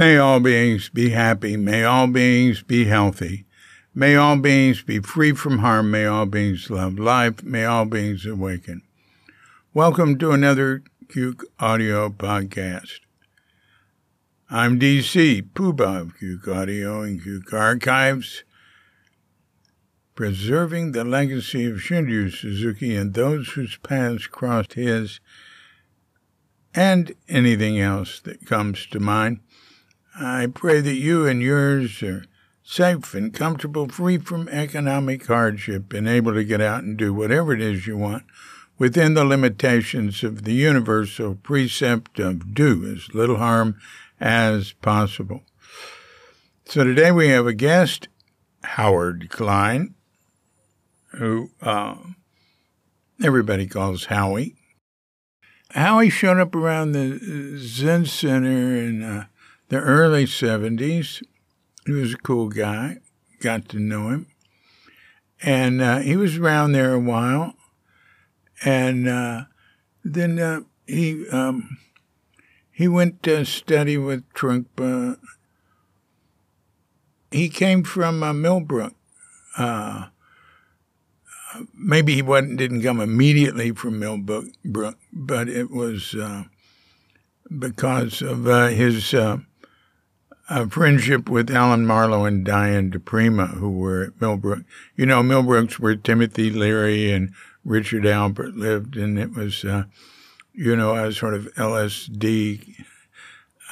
May all beings be happy. May all beings be healthy. May all beings be free from harm. May all beings love life. May all beings awaken. Welcome to another Cuke Audio podcast. I'm DC, Poobah of Cuke Audio and Cuke Archives, preserving the legacy of Shunryu Suzuki and those whose paths crossed his, and anything else that comes to mind. I pray that you and yours are safe and comfortable, free from economic hardship, and able to get out and do whatever it is you want within the limitations of the universal precept of do as little harm as possible. So today we have a guest, Howard Klein, who uh, everybody calls Howie. Howie showed up around the Zen Center in uh, the early 70s. He was a cool guy, got to know him. And uh, he was around there a while. And uh, then uh, he um, he went to study with Trungpa. He came from uh, Millbrook. Uh, maybe he wasn't didn't come immediately from Millbrook, but it was uh, because of his a friendship with Alan Marlowe and Diane DiPrima, who were at Millbrook. You know, Millbrook's where Timothy Leary and Richard Alpert lived, and it was, uh, you know, a sort of LSD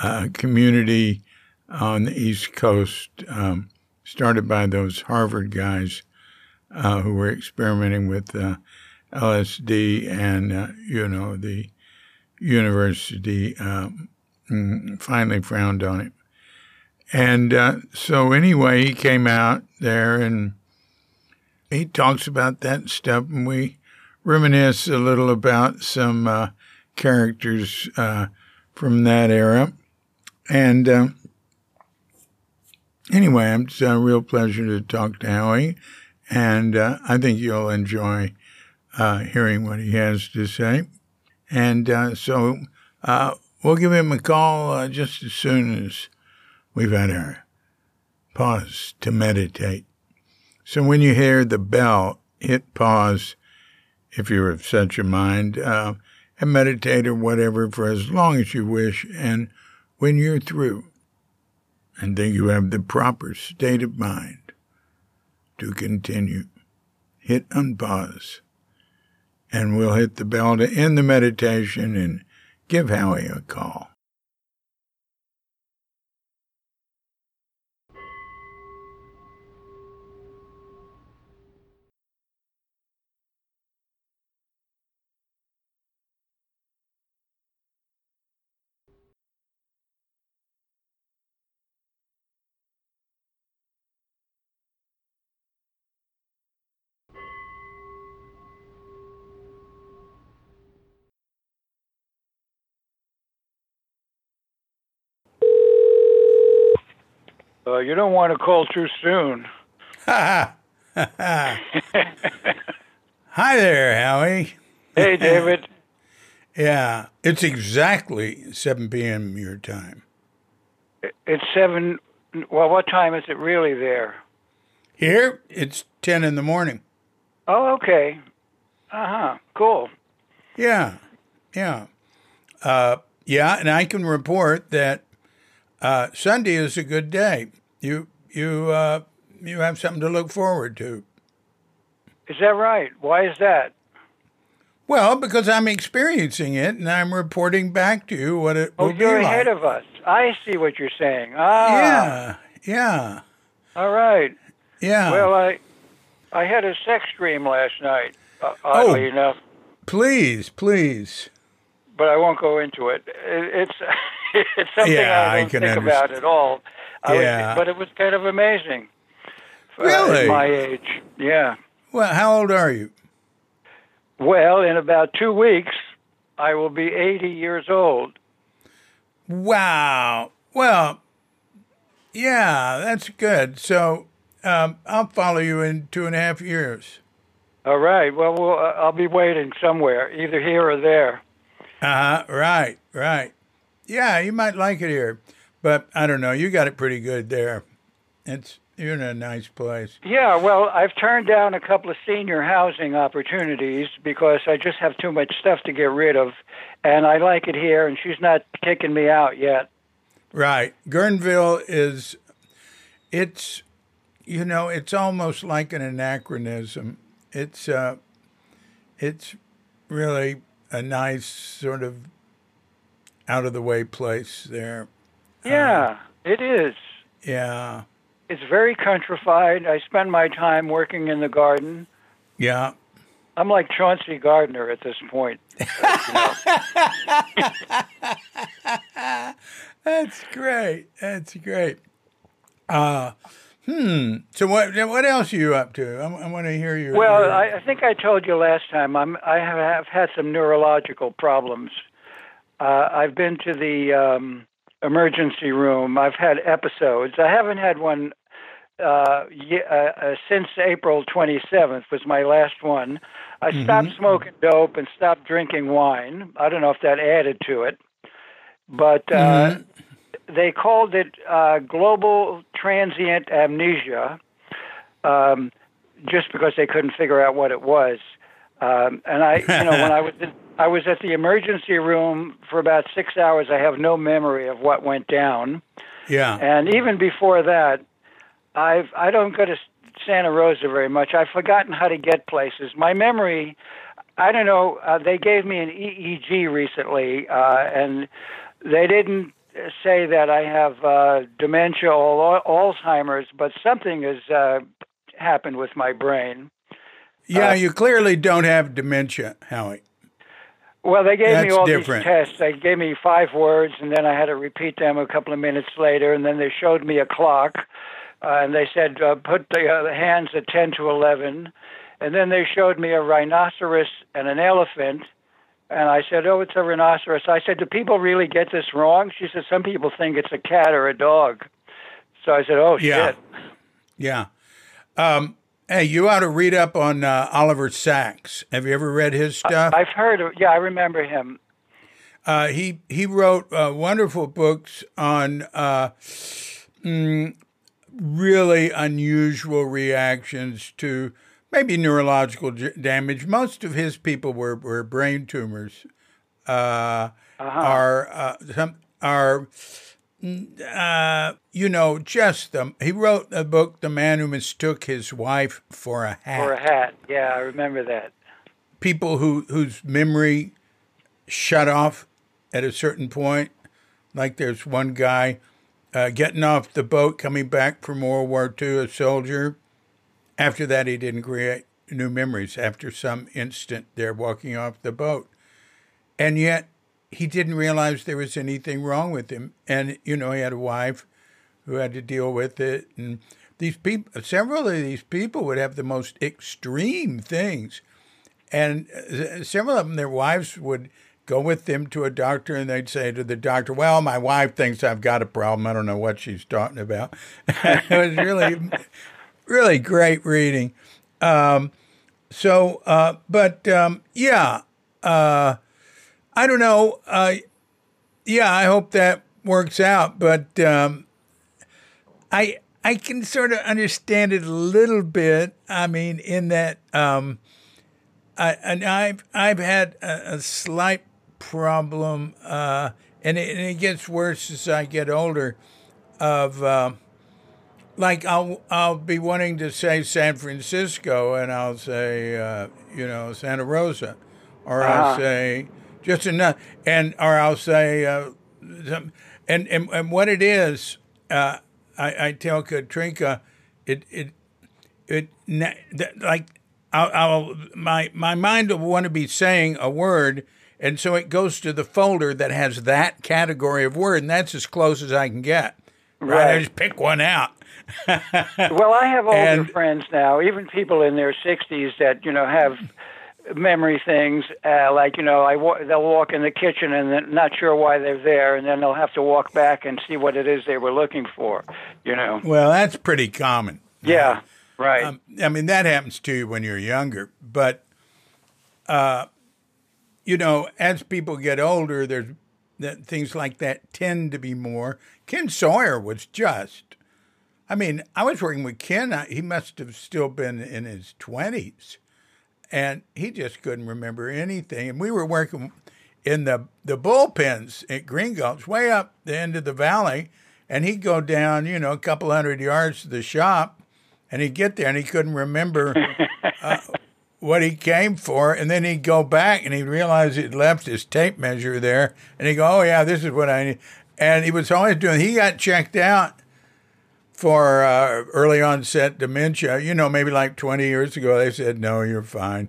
uh, community on the East Coast, um, started by those Harvard guys uh, who were experimenting with uh, LSD, and uh, you know, the university um, mm, finally frowned on it. And uh, so, anyway, he came out there and he talks about that stuff, and we reminisce a little about some uh, characters uh, from that era. And uh, anyway, it's a real pleasure to talk to Howie, and uh, I think you'll enjoy uh, hearing what he has to say. And so, we'll give him a call just as soon as we've had our pause to meditate. So when you hear the bell, hit pause if you're of such a mind, uh, and meditate or whatever for as long as you wish. And when you're through, and then you have the proper state of mind to continue, hit unpause. And we'll hit the bell to end the meditation and give Howie a call. Uh, you don't want to call too soon. Hi there, Howie. Hey, David. yeah, it's exactly 7 p.m. your time. It's 7. Well, what time is it really there? Here, it's 10 in the morning. Oh, okay. Uh huh. Cool. Yeah, yeah. Uh, yeah, and I can report that uh, Sunday is a good day. You you uh, you have something to look forward to. Is that right? Why is that? Well, because I'm experiencing it and I'm reporting back to you what it oh, will be like. Oh, you're ahead of us. I see what you're saying. Ah. Yeah, yeah. All right. Yeah. Well, I I had a sex dream last night. Uh, oddly oh, enough. Please, please. But I won't go into it. it it's it's something yeah, I don't I can think understand. about at all. Yeah. But it was kind of amazing. uh, Really? my age, yeah. Well, how old are you? Well, in about two weeks, I will be 80 years old. Wow. Well, Yeah, that's good. So um, I'll follow you in two and a half years. All right. Well, we'll uh, I'll be waiting somewhere, either here or there. Uh huh. Right. Right. Yeah, you might like it here, but I don't know. You got it pretty good there. It's you're in a nice place. Yeah, well, I've turned down a couple of senior housing opportunities because I just have too much stuff to get rid of, and I like it here, and she's not kicking me out yet. Right. Guerneville is, it's, you know, it's almost like an anachronism. It's, uh, it's really a nice sort of out of the way place there. Yeah, it is. Yeah. It's very countrified. I spend my time working in the garden. Yeah. I'm like Chauncey Gardiner at this point. That's great. That's great. Uh, hmm. So what what else are you up to? I, I want to hear your. Well, your- I, I think I told you last time. I'm I have, have had some neurological problems. Uh, I've been to the um, emergency room. I've had episodes. I haven't had one uh, uh, uh, since April 27th. Was my last one. I stopped smoking dope and stopped drinking wine. I don't know if that added to it, but uh, they called it uh, global transient amnesia, um, just because they couldn't figure out what it was. Um, and I, you know, when I was in, I was at the emergency room for about six hours. I have no memory of what went down, yeah. and even before that, I've I don't go to Santa Rosa very much. I've forgotten how to get places. My memory, I don't know. Uh, they gave me an EEG recently, uh, and they didn't say that I have uh, dementia or Alzheimer's, but something has uh, happened with my brain. Yeah, you clearly don't have dementia, Howie. Well, they gave me That's all different. these tests. They gave me five words, and then I had to repeat them a couple of minutes later. And then they showed me a clock, uh, and they said uh, put the, uh, the hands at ten to eleven. And then they showed me a rhinoceros and an elephant, and I said, "Oh, it's a rhinoceros." I said, "Do people really get this wrong?" She said, "Some people think it's a cat or a dog." So I said, "Oh Yeah. shit." Yeah. Um, hey, you ought to read up on uh, Oliver Sacks. Have you ever read his stuff? I've heard of. Yeah, I remember him. Uh, he he wrote uh, wonderful books on uh, mm, really unusual reactions to maybe neurological damage. Most of his people were, were brain tumors. Uh, Are uh, some are uh, you know just the he wrote a book, The Man Who Mistook His Wife for a Hat Or a hat. Yeah, I remember that. people who whose memory shut off at a certain point. Like there's one guy uh, getting off the boat, coming back from World War II, a soldier. After that, he didn't create new memories. After some instant, they're walking off the boat, and yet he didn't realize there was anything wrong with him. And you know, he had a wife who had to deal with it, and these people, several of these people would have the most extreme things and uh, several of them, their wives would go with them to a doctor, and they'd say to the doctor, "Well, my wife thinks I've got a problem. I don't know what she's talking about." it was really, really great reading. Um, so, uh, but um, yeah, uh, I don't know. Uh, yeah, I hope that works out, but um, I I can sort of understand it a little bit. I mean, in that. Um, I, and I've I've had a, a slight problem, uh, and, it, and it gets worse as I get older. Of uh, like I'll I'll be wanting to say San Francisco, and I'll say uh, you know Santa Rosa, or I'll Uh-huh. say just enough, and or I'll say uh, and, and and what it is, uh, I, I tell Katrinka, it it it like I'll, I'll my my mind will want to be saying a word, and so it goes to the folder that has that category of word, and that's as close as I can get. Right, I just pick one out. Well, I have older And- friends now, even people in their 60s that, you know, have memory things, uh, like you know, I wa- they'll walk in the kitchen and then not sure why they're there, and then they'll have to walk back and see what it is they were looking for. You know. Well, that's pretty common. Yeah. Right. Um, I mean, that happens to you when you're younger, but, uh, you know, as people get older, there's that things like that tend to be more. Ken Sawyer was just. I mean, I was working with Ken. He must have still been in his twenties, and he just couldn't remember anything. And we were working in the the bullpens at Green Gulch, way up the end of the valley, and he'd go down, you know, a couple hundred yards to the shop, and he'd get there and he couldn't remember uh, what he came for, and then he'd go back and he'd realize he'd left his tape measure there, and he'd go, "Oh yeah, this is what I need," and he was always doing. He got checked out for uh, early onset dementia. You know, maybe like twenty years ago, they said, "No, you're fine."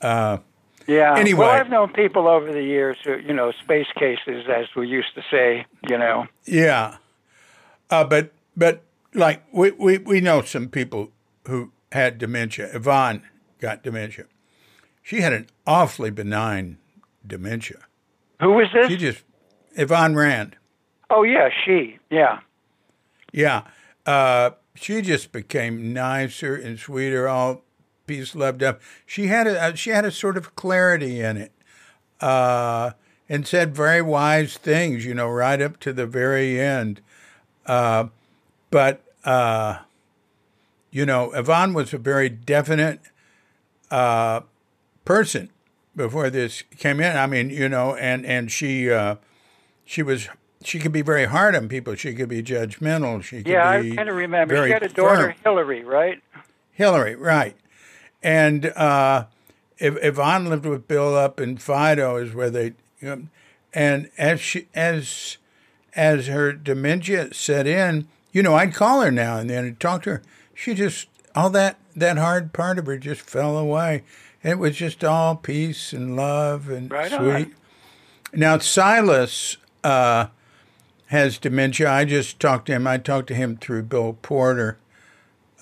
Uh, yeah. Anyway. Well, I've known people over the years who, you know, space cases, as we used to say, you know. Yeah, uh, but but like we, we we know some people who had dementia. Yvonne got dementia. She had an awfully benign dementia. Who was this? She just Yvonne Rand. oh, yeah, she. Yeah. Yeah, uh, she just became nicer and sweeter. All peace, loved up. She had a she had a sort of clarity in it, uh, and said very wise things. You know, right up to the very end. Uh, but uh, you know, Yvonne was a very definite uh, person before this came in. I mean, you know, and and she uh, she was she could be very hard on people. She could be judgmental. She could Yeah, be I kind of remember. She had a daughter, firm. Hillary, right? Hillary, right? And uh, if Yvonne lived with Bill up in Fido, is where they, you know, and as she as as her dementia set in, you know, I'd call her now and then and talk to her. She just all that that hard part of her just fell away. It was just all peace and love and Right on. sweet. Now Silas uh, has dementia. I just talked to him. I talked to him through Bill Porter.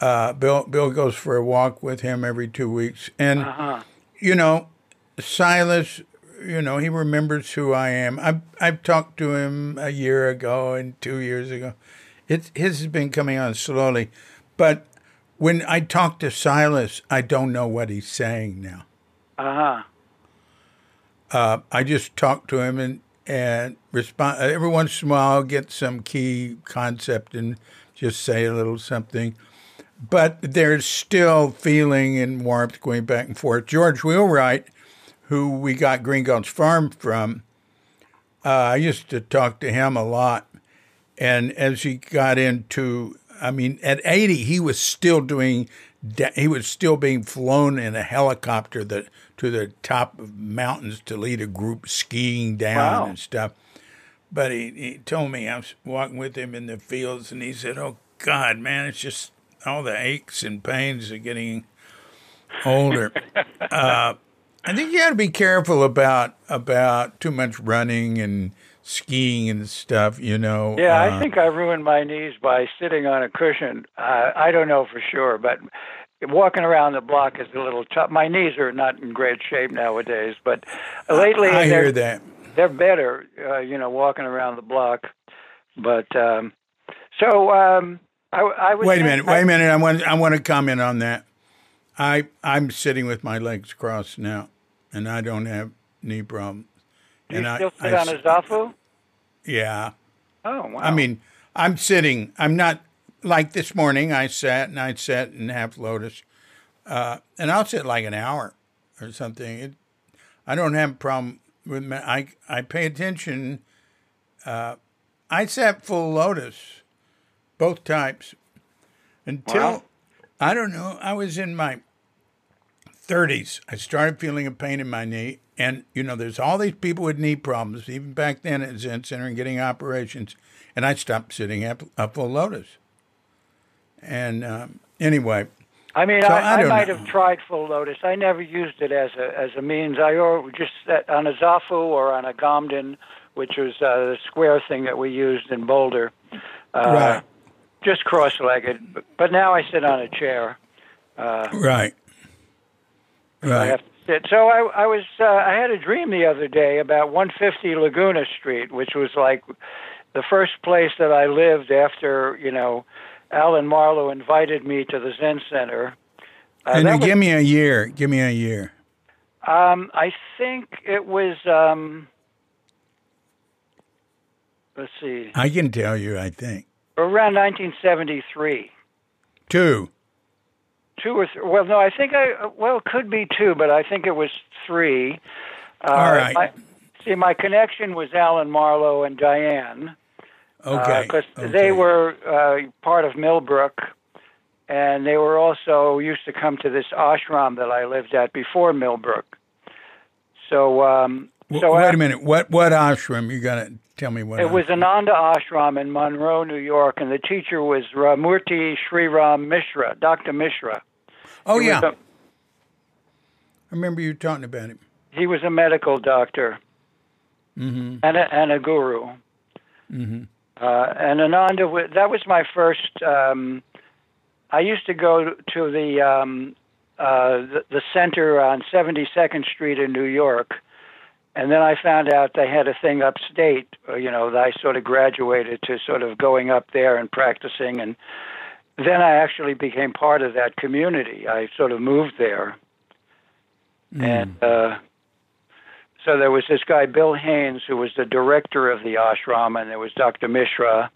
Uh, Bill Bill goes for a walk with him every two weeks, and Uh-huh. you know, Silas, you know, he remembers who I am. I've I've talked to him a year ago and two years ago. It his has been coming on slowly, but when I talk to Silas, I don't know what he's saying now. Uh-huh. Uh, I just talk to him and and respond every once in a while. Get some key concept and just say a little something. But there's still feeling and warmth going back and forth. George Wheelwright, who we got Green Gulch Farm from, uh, I used to talk to him a lot. And as he got into, I mean, at 80, he was still doing, he was still being flown in a helicopter that, to the top of mountains to lead a group skiing down Wow. and stuff. But he, he told me I was walking with him in the fields, and he said, "Oh God, man, it's just all the aches and pains of getting older." uh, I think you got to be careful about about too much running and skiing and stuff. You know. Yeah, Uh, I think I ruined my knees by sitting on a cushion. Uh, I don't know for sure, but walking around the block is a little tough. My knees are not in great shape nowadays, but lately I hear that. they're better. Uh, you know, walking around the block. But um, so um, I, I was. Wait a minute. Wait a minute. I want I want to comment on that. I I'm sitting with my legs crossed now, and I don't have knee problems. You and I- still sit I on a zafu? Yeah. Oh wow! I mean, I'm sitting. I'm not like this morning. I sat and I sat in half lotus, uh, and I'll sit like an hour or something. It, I don't have a problem with. My, I I pay attention. Uh, I sat full lotus, both types, until Wow. I don't know. I was in my 30s. I started feeling a pain in my knee. And, you know, there's all these people with knee problems, even back then at Zen Center and getting operations. And I stopped sitting up, up full lotus. And um, anyway, I mean, So I, I I, might know. have tried full lotus. I never used it as a as a means. I or just sat on a zafu or on a gomden, which was uh, the square thing that we used in Boulder. Uh, Right. Just cross-legged, but, but now I sit on a chair. Uh, right. I have to it. So I, I was uh, I had a dream the other day about 150 Laguna Street, which was like the first place that I lived after you know Alan Marlowe invited me to the Zen Center. Uh, and was, give me a year. Give me a year. Um, I think it was. Um, let's see. I can tell you. I think around 1973. Two. Two or three. Well, no, I think I. Well, it could be two, but I think it was three. Uh, All right. My, see, my connection was Alan Marlowe and Diane. Okay. Because uh, okay. they were uh, part of Millbrook, and they were also used to come to this ashram that I lived at before Millbrook. So, um, so wait a minute. What what ashram? You got to tell me what. It ashram. was Ananda Ashram in Monroe, New York, and the teacher was Ramurti Sriram Mishra, Dr. Mishra. Oh he yeah. A, I remember you talking about him. He was a medical doctor mm-hmm. and a, and a guru. Mm-hmm. Uh, and Ananda, that was my first. Um, I used to go to the, um, uh, the the center on 72nd Street in New York, and then I found out they had a thing upstate. Uh, you know, that I sort of graduated to sort of going up there and practicing, and then I actually became part of that community. I sort of moved there, mm. and uh, so there was this guy, Bill Haynes, who was the director of the ashram, and there was Dr. Mishra,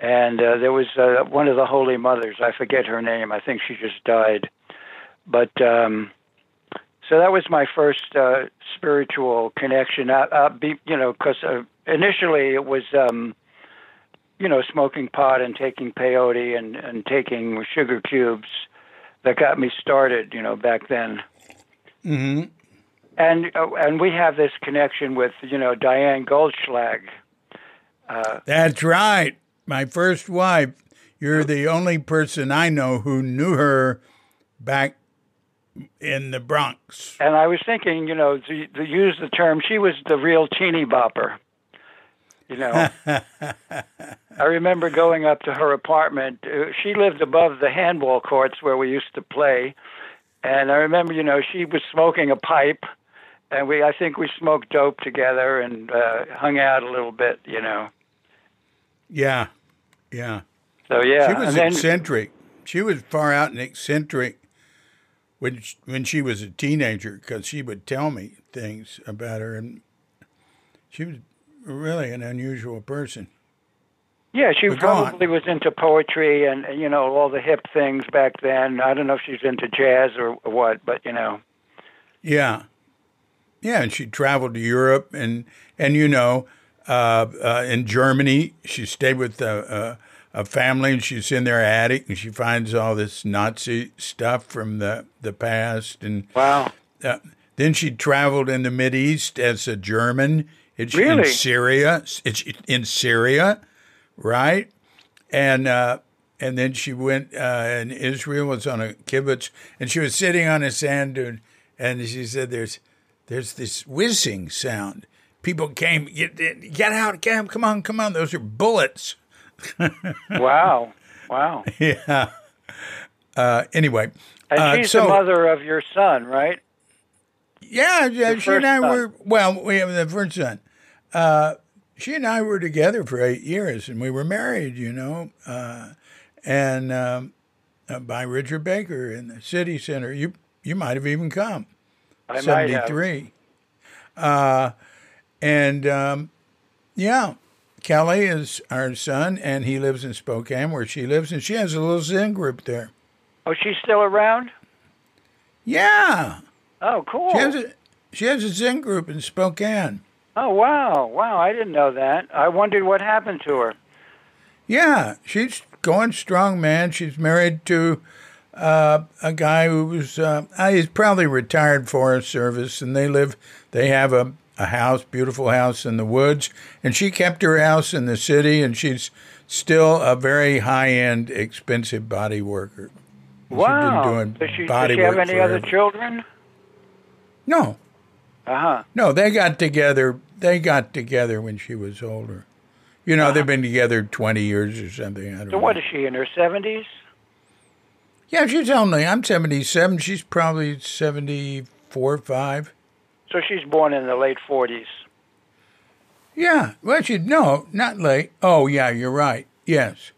and uh, there was uh, one of the Holy Mothers. I forget her name. I think she just died. But um, so that was my first uh, spiritual connection. Uh, uh, be, you know, because uh, initially it was, um, you know, smoking pot and taking peyote and, and taking sugar cubes that got me started. You know, back then. Mm-hmm and uh, and we have this connection with you know Diane Goldschlag. Uh, That's right, my first wife. You're the only person I know who knew her back in the Bronx. And I was thinking, you know, to, to use the term, she was the real teeny bopper. You know, I remember going up to her apartment. Uh, she lived above the handball courts where we used to play. And I remember, you know, she was smoking a pipe and we I think we smoked dope together and uh, hung out a little bit, you know. Yeah, yeah. So yeah, she was then, eccentric. She was far out and eccentric when she, when she was a teenager because she would tell me things about her, and she was really an unusual person. Yeah, she but probably was into poetry and you know all the hip things back then. I don't know if she's into jazz or what, but you know. Yeah, yeah, and she traveled to Europe and and you know, uh, uh, in Germany, she stayed with a, a, family, and she's in their attic, and she finds all this Nazi stuff from the the past, and wow. Uh, then she traveled in the Mid East as a German. It's really? in Syria. It's in Syria, right? And uh, and then she went uh, in Israel was on a kibbutz, and she was sitting on a sand dune, and she said, "There's." there's this whizzing sound. People came, get, get out, get, come on, come on. Those are bullets. wow. Wow. Yeah. Uh, anyway. And uh, she's so, the mother of your son, right? Yeah, yeah she and I son. were, well, we have the first son. Uh, she and I were together for eight years and we were married, you know, uh, and um, uh, by Richard Baker in the city center. You, you might have even come. I 73. Uh, and um, yeah, Kelly is our son, and he lives in Spokane, where she lives, and she has a little Zen group there. Oh, she's still around? Yeah. Oh, cool. She has a, she has a Zen group in Spokane. Oh, wow. Wow, I didn't know that. I wondered what happened to her. Yeah, she's going strong, man. She's married to uh, a guy who was uh, he's probably retired Forest Service, and they live. They have a a house, beautiful house in the woods, and she kept her house in the city, and she's still a very high end, expensive body worker. Wow! does she, body does she have any other children? No. Uh huh. No, they got together. They got together when she was older. You know, uh-huh. they've been together twenty years or something. I don't so know. what is she in her seventies? Yeah, she's only. I'm 77. She's probably 74 or five. So she's born in the late 40s. Yeah, well, she no, not late. Oh, yeah, you're right. Yes,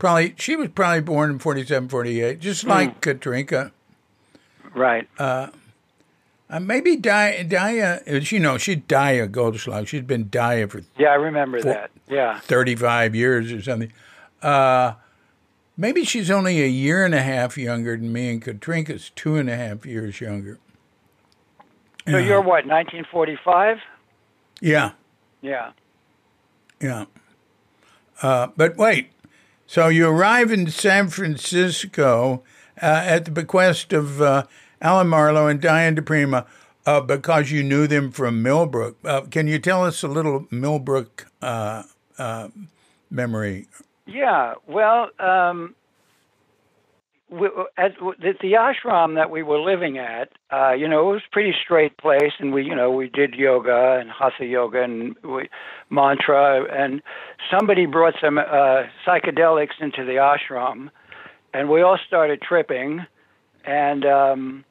probably she was probably born in 47, 48, just like mm. Katrinka. Right. Uh, uh, maybe Dia, Dia, you know, she'd Dia Goldschlag. She'd been Dia for yeah, I remember four, that. Yeah, thirty-five years or something. Uh, maybe she's only a year and a half younger than me, and Katrinka's two and a half years younger. So uh, you're what, 1945? Yeah. Yeah. Yeah. Uh, but wait, so you arrive in San Francisco uh, at the bequest of uh, Alan Marlowe and Diane DiPrima uh, because you knew them from Millbrook. Uh, can you tell us a little Millbrook uh, uh, memory? Yeah, well, um, at the, the ashram that we were living at, uh, you know, it was a pretty straight place, and we, you know, we did yoga and hatha yoga and we, mantra, and somebody brought some uh, psychedelics into the ashram, and we all started tripping, and um,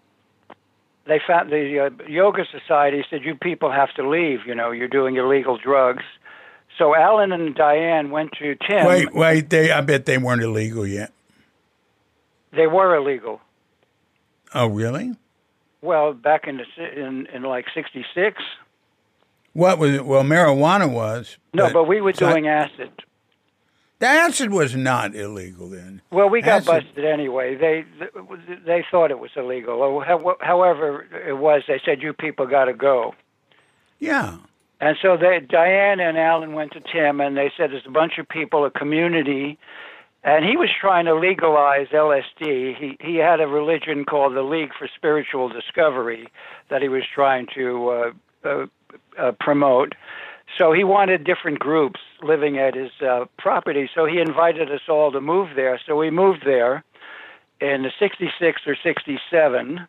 they found the uh, yoga society said you people have to leave. You know, you're doing illegal drugs. So Alan and Diane went to Tim. Wait, wait. They, I bet they weren't illegal yet. They were illegal. Oh, really? Well, back in the, in in like '66. What was it? Well, marijuana was. No, but, but we were doing acid. The acid was not illegal then. Well, we got acid. busted anyway. They they thought it was illegal. However, it was. They said you people got to go. Yeah. And so they, Diane and Alan went to Tim, and they said there's a bunch of people, a community, and he was trying to legalize LSD. He he had a religion called the League for Spiritual Discovery that he was trying to uh, uh, uh, promote. So he wanted different groups living at his uh, property. So he invited us all to move there. So we moved there in '66 or '67,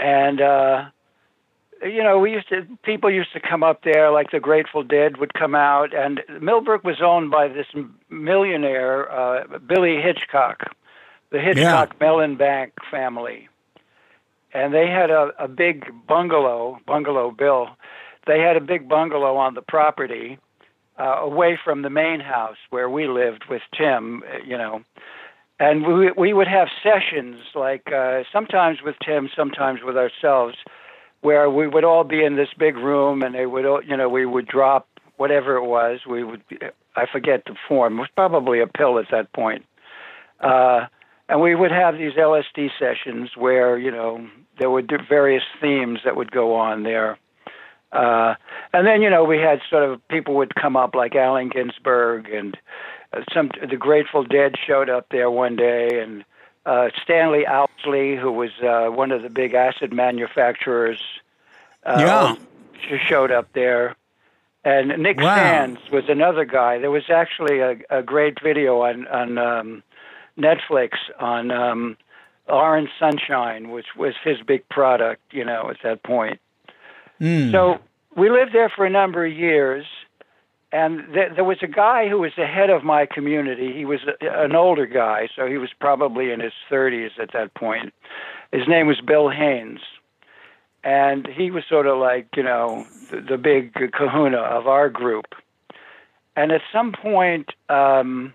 and uh, you know, we used to people used to come up there, like the Grateful Dead would come out, and Millbrook was owned by this millionaire uh, Billy Hitchcock, the Hitchcock yeah. Mellon Bank family, and they had a, a big bungalow, Bungalow Bill, they had a big bungalow on the property uh, away from the main house where we lived with Tim, uh, you know. And we we would have sessions like uh, sometimes with Tim, sometimes with ourselves, where we would all be in this big room, and they would, you know, we would drop whatever it was. We would, I forget the form. It was probably a pill at that point. Uh, and we would have these LSD sessions where, you know, there were various themes that would go on there. Uh, and then you know we had sort of people would come up like Allen Ginsberg and uh, some the Grateful Dead showed up there one day and uh, Stanley Owsley who was uh, one of the big acid manufacturers uh, yeah. showed up there. And Nick wow. Sands was another guy. There was actually a, a great video on on um, Netflix on um, Orange Sunshine which was his big product you know at that point. Mm. So we lived there for a number of years, and th- there was a guy who was the head of my community. He was a, an older guy, so he was probably in his 30s at that point. His name was Bill Haynes. And he was sort of like, you know, the, the big kahuna of our group. And at some point, um,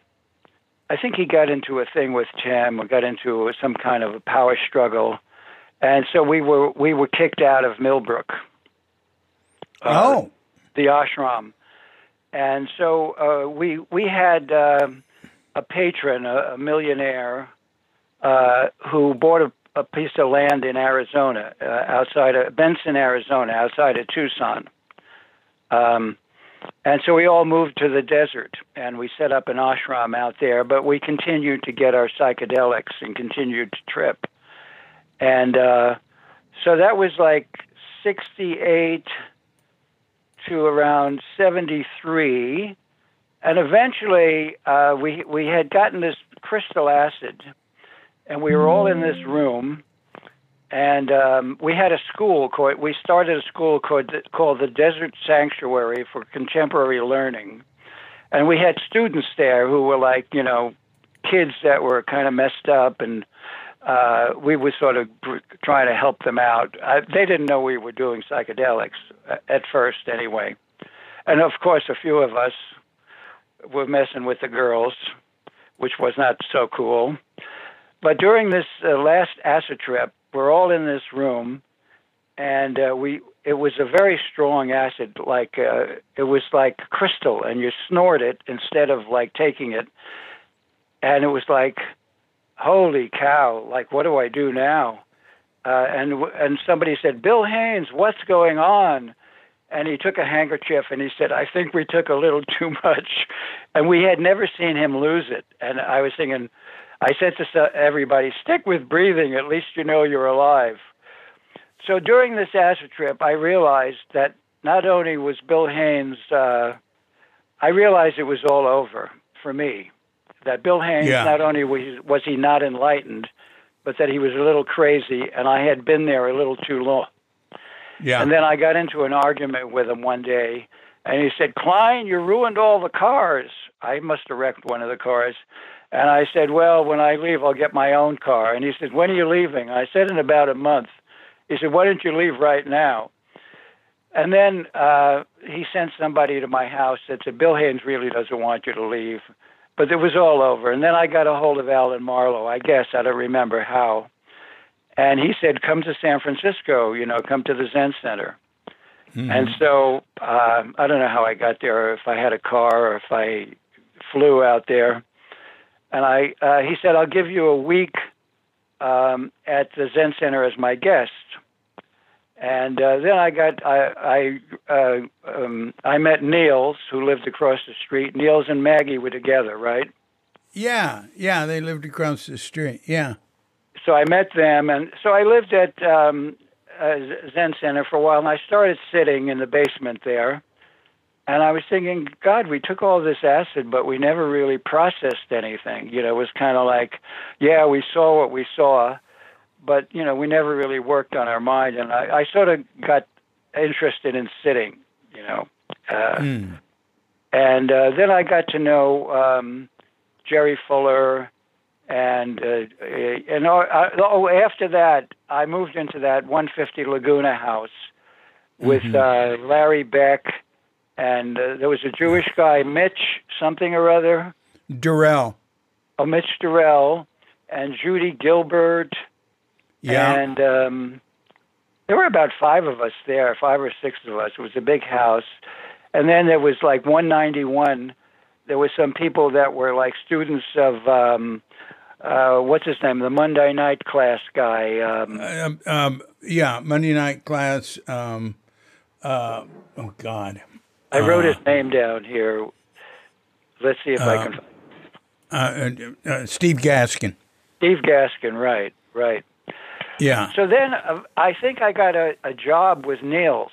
I think he got into a thing with Tim or got into some kind of a power struggle. And so we were we were kicked out of Millbrook uh, oh, the ashram, and so uh, we we had uh, a patron, a, a millionaire, uh, who bought a, a, piece of land in Arizona, uh, outside of Benson, Arizona, outside of Tucson. Um, and so we all moved to the desert and we set up an ashram out there, but we continued to get our psychedelics and continued to trip. And uh, so that was like 68 to around 73. And eventually, uh, we, we had gotten this crystal acid, and we were all in this room. And um, we had a school called, we started a school called, called the Desert Sanctuary for Contemporary Learning. And we had students there who were like, you know, kids that were kind of messed up and uh, we were sort of trying to help them out. Uh, they didn't know we were doing psychedelics uh, at first, anyway. And of course, a few of us were messing with the girls, which was not so cool. But during this uh, last acid trip, we're all in this room, and uh, we it was a very strong acid, like uh, it was like crystal, and you snort it instead of like taking it, and it was like, holy cow! Like, what do I do now? Uh, and and somebody said, Bill Haynes, what's going on? And he took a handkerchief and he said, I think we took a little too much. And we had never seen him lose it. And I was thinking, I said to everybody, stick with breathing. At least you know you're alive. So during this acid trip, I realized that not only was Bill Haynes, uh, I realized it was all over for me. That Bill Haynes, Yeah. not only was, was he not enlightened, but that he was a little crazy, and I had been there a little too long. Yeah. And then I got into an argument with him one day, and he said, Klein, you ruined all the cars. I must have wrecked one of the cars. And I said, Well, when I leave, I'll get my own car. And he said, When are you leaving? I said, In about a month. He said, Why don't you leave right now? And then uh, he sent somebody to my house that said, Bill Haynes really doesn't want you to leave. But it was all over. And then I got a hold of Alan Marlowe, I guess. I don't remember how. And he said, Come to San Francisco, you know, come to the Zen Center. And so uh, I don't know how I got there, or if I had a car, or if I flew out there. And I, uh, he said, I'll give you a week um, at the Zen Center as my guest. And uh, then I got I I uh, um, I met Niels, who lived across the street. Niels and Maggie were together, right? yeah. Yeah. They lived across the street. Yeah. so I met them, and so I lived at um, uh, Zen Center for a while, and I started sitting in the basement there. And I was thinking, God, we took all this acid, but we never really processed anything. You know, it was kind of like, yeah, we saw what we saw, but you know, we never really worked on our mind. And I, I sort of got interested in sitting. You know, uh, Mm. and uh, then I got to know um, Jerry Fuller, and uh, and uh, oh, after that, I moved into that 150 Laguna house with uh, Larry Beck, and uh, there was a Jewish guy, Mitch something or other, Durrell. oh, Mitch Durrell, and Judy Gilbert, Yeah. and um, there were about five of us there, five or six of us. It was a big house. And then there was like 191. There were some people that were like students of, um, uh, what's his name, the Monday night class guy. Um, um, um, yeah. Monday night class. Um, uh, oh God. I wrote his name down here. Let's see if I can. Uh, uh, uh, Steve Gaskin. Steve Gaskin, right, right. Yeah. So then uh, I think I got a, a job with Niels,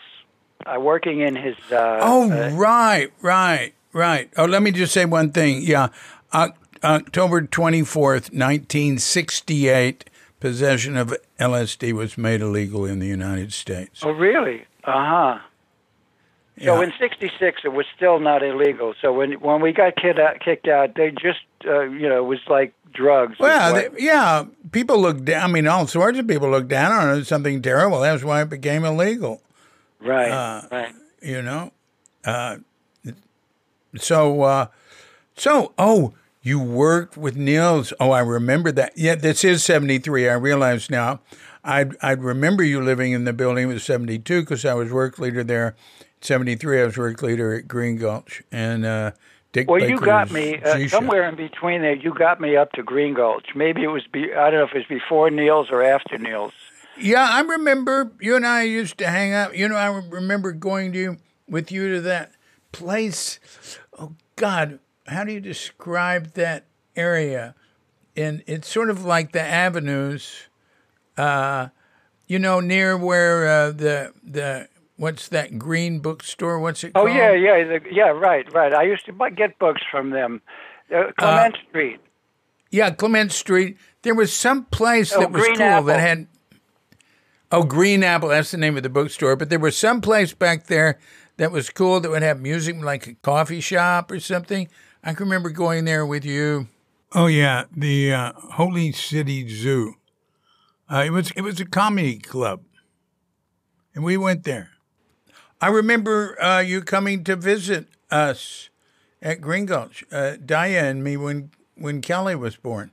uh, working in his. Uh, Oh, uh, right, right, right. Oh, let me just say one thing. Yeah. Oc October 24th, 1968, possession of LSD was made illegal in the United States. Oh, really? Uh huh. So Yeah. in '66, it was still not illegal. So when when we got kid out, kicked out, they just uh, you know it was like drugs. Well, they, yeah, people look down. I mean, all sorts of people look down on it. Something terrible. That's why it became illegal. right, uh, right. You know. Uh, so, uh, so, oh, you worked with Niels. Oh, I remember that. Yeah, this is seventy three. I realize now. I'd I'd remember you living in the building. It was seventy two because I was work leader there. Seventy three. I was work leader at Green Gulch and. Dick Well, you got me uh, somewhere in between there. You got me up to Green Gulch. Maybe it was. Be, I don't know if it was before Niels or after Niels. Yeah, I remember you and I used to hang out. You know, I remember going to with you to that place. Oh God, how do you describe that area? And it's sort of like the avenues, uh, you know, near where uh, the the what's that green bookstore? What's it Called? Oh called? yeah, yeah, the, yeah. Right, right. I used to bu- get books from them. Uh, Clement Street. Yeah, Clement Street. There was some place Oh, that was Green cool Apple. that had. Oh, Green Apple. That's the name of the bookstore. But there was some place back there that was cool that would have music, like a coffee shop or something. I can remember going there with you. Oh yeah, the uh, Holy City Zoo. Uh, it was it was a comedy club, and we went there. I remember uh, you coming to visit us at Green Gulch, uh, Dia and me when when Kelly was born.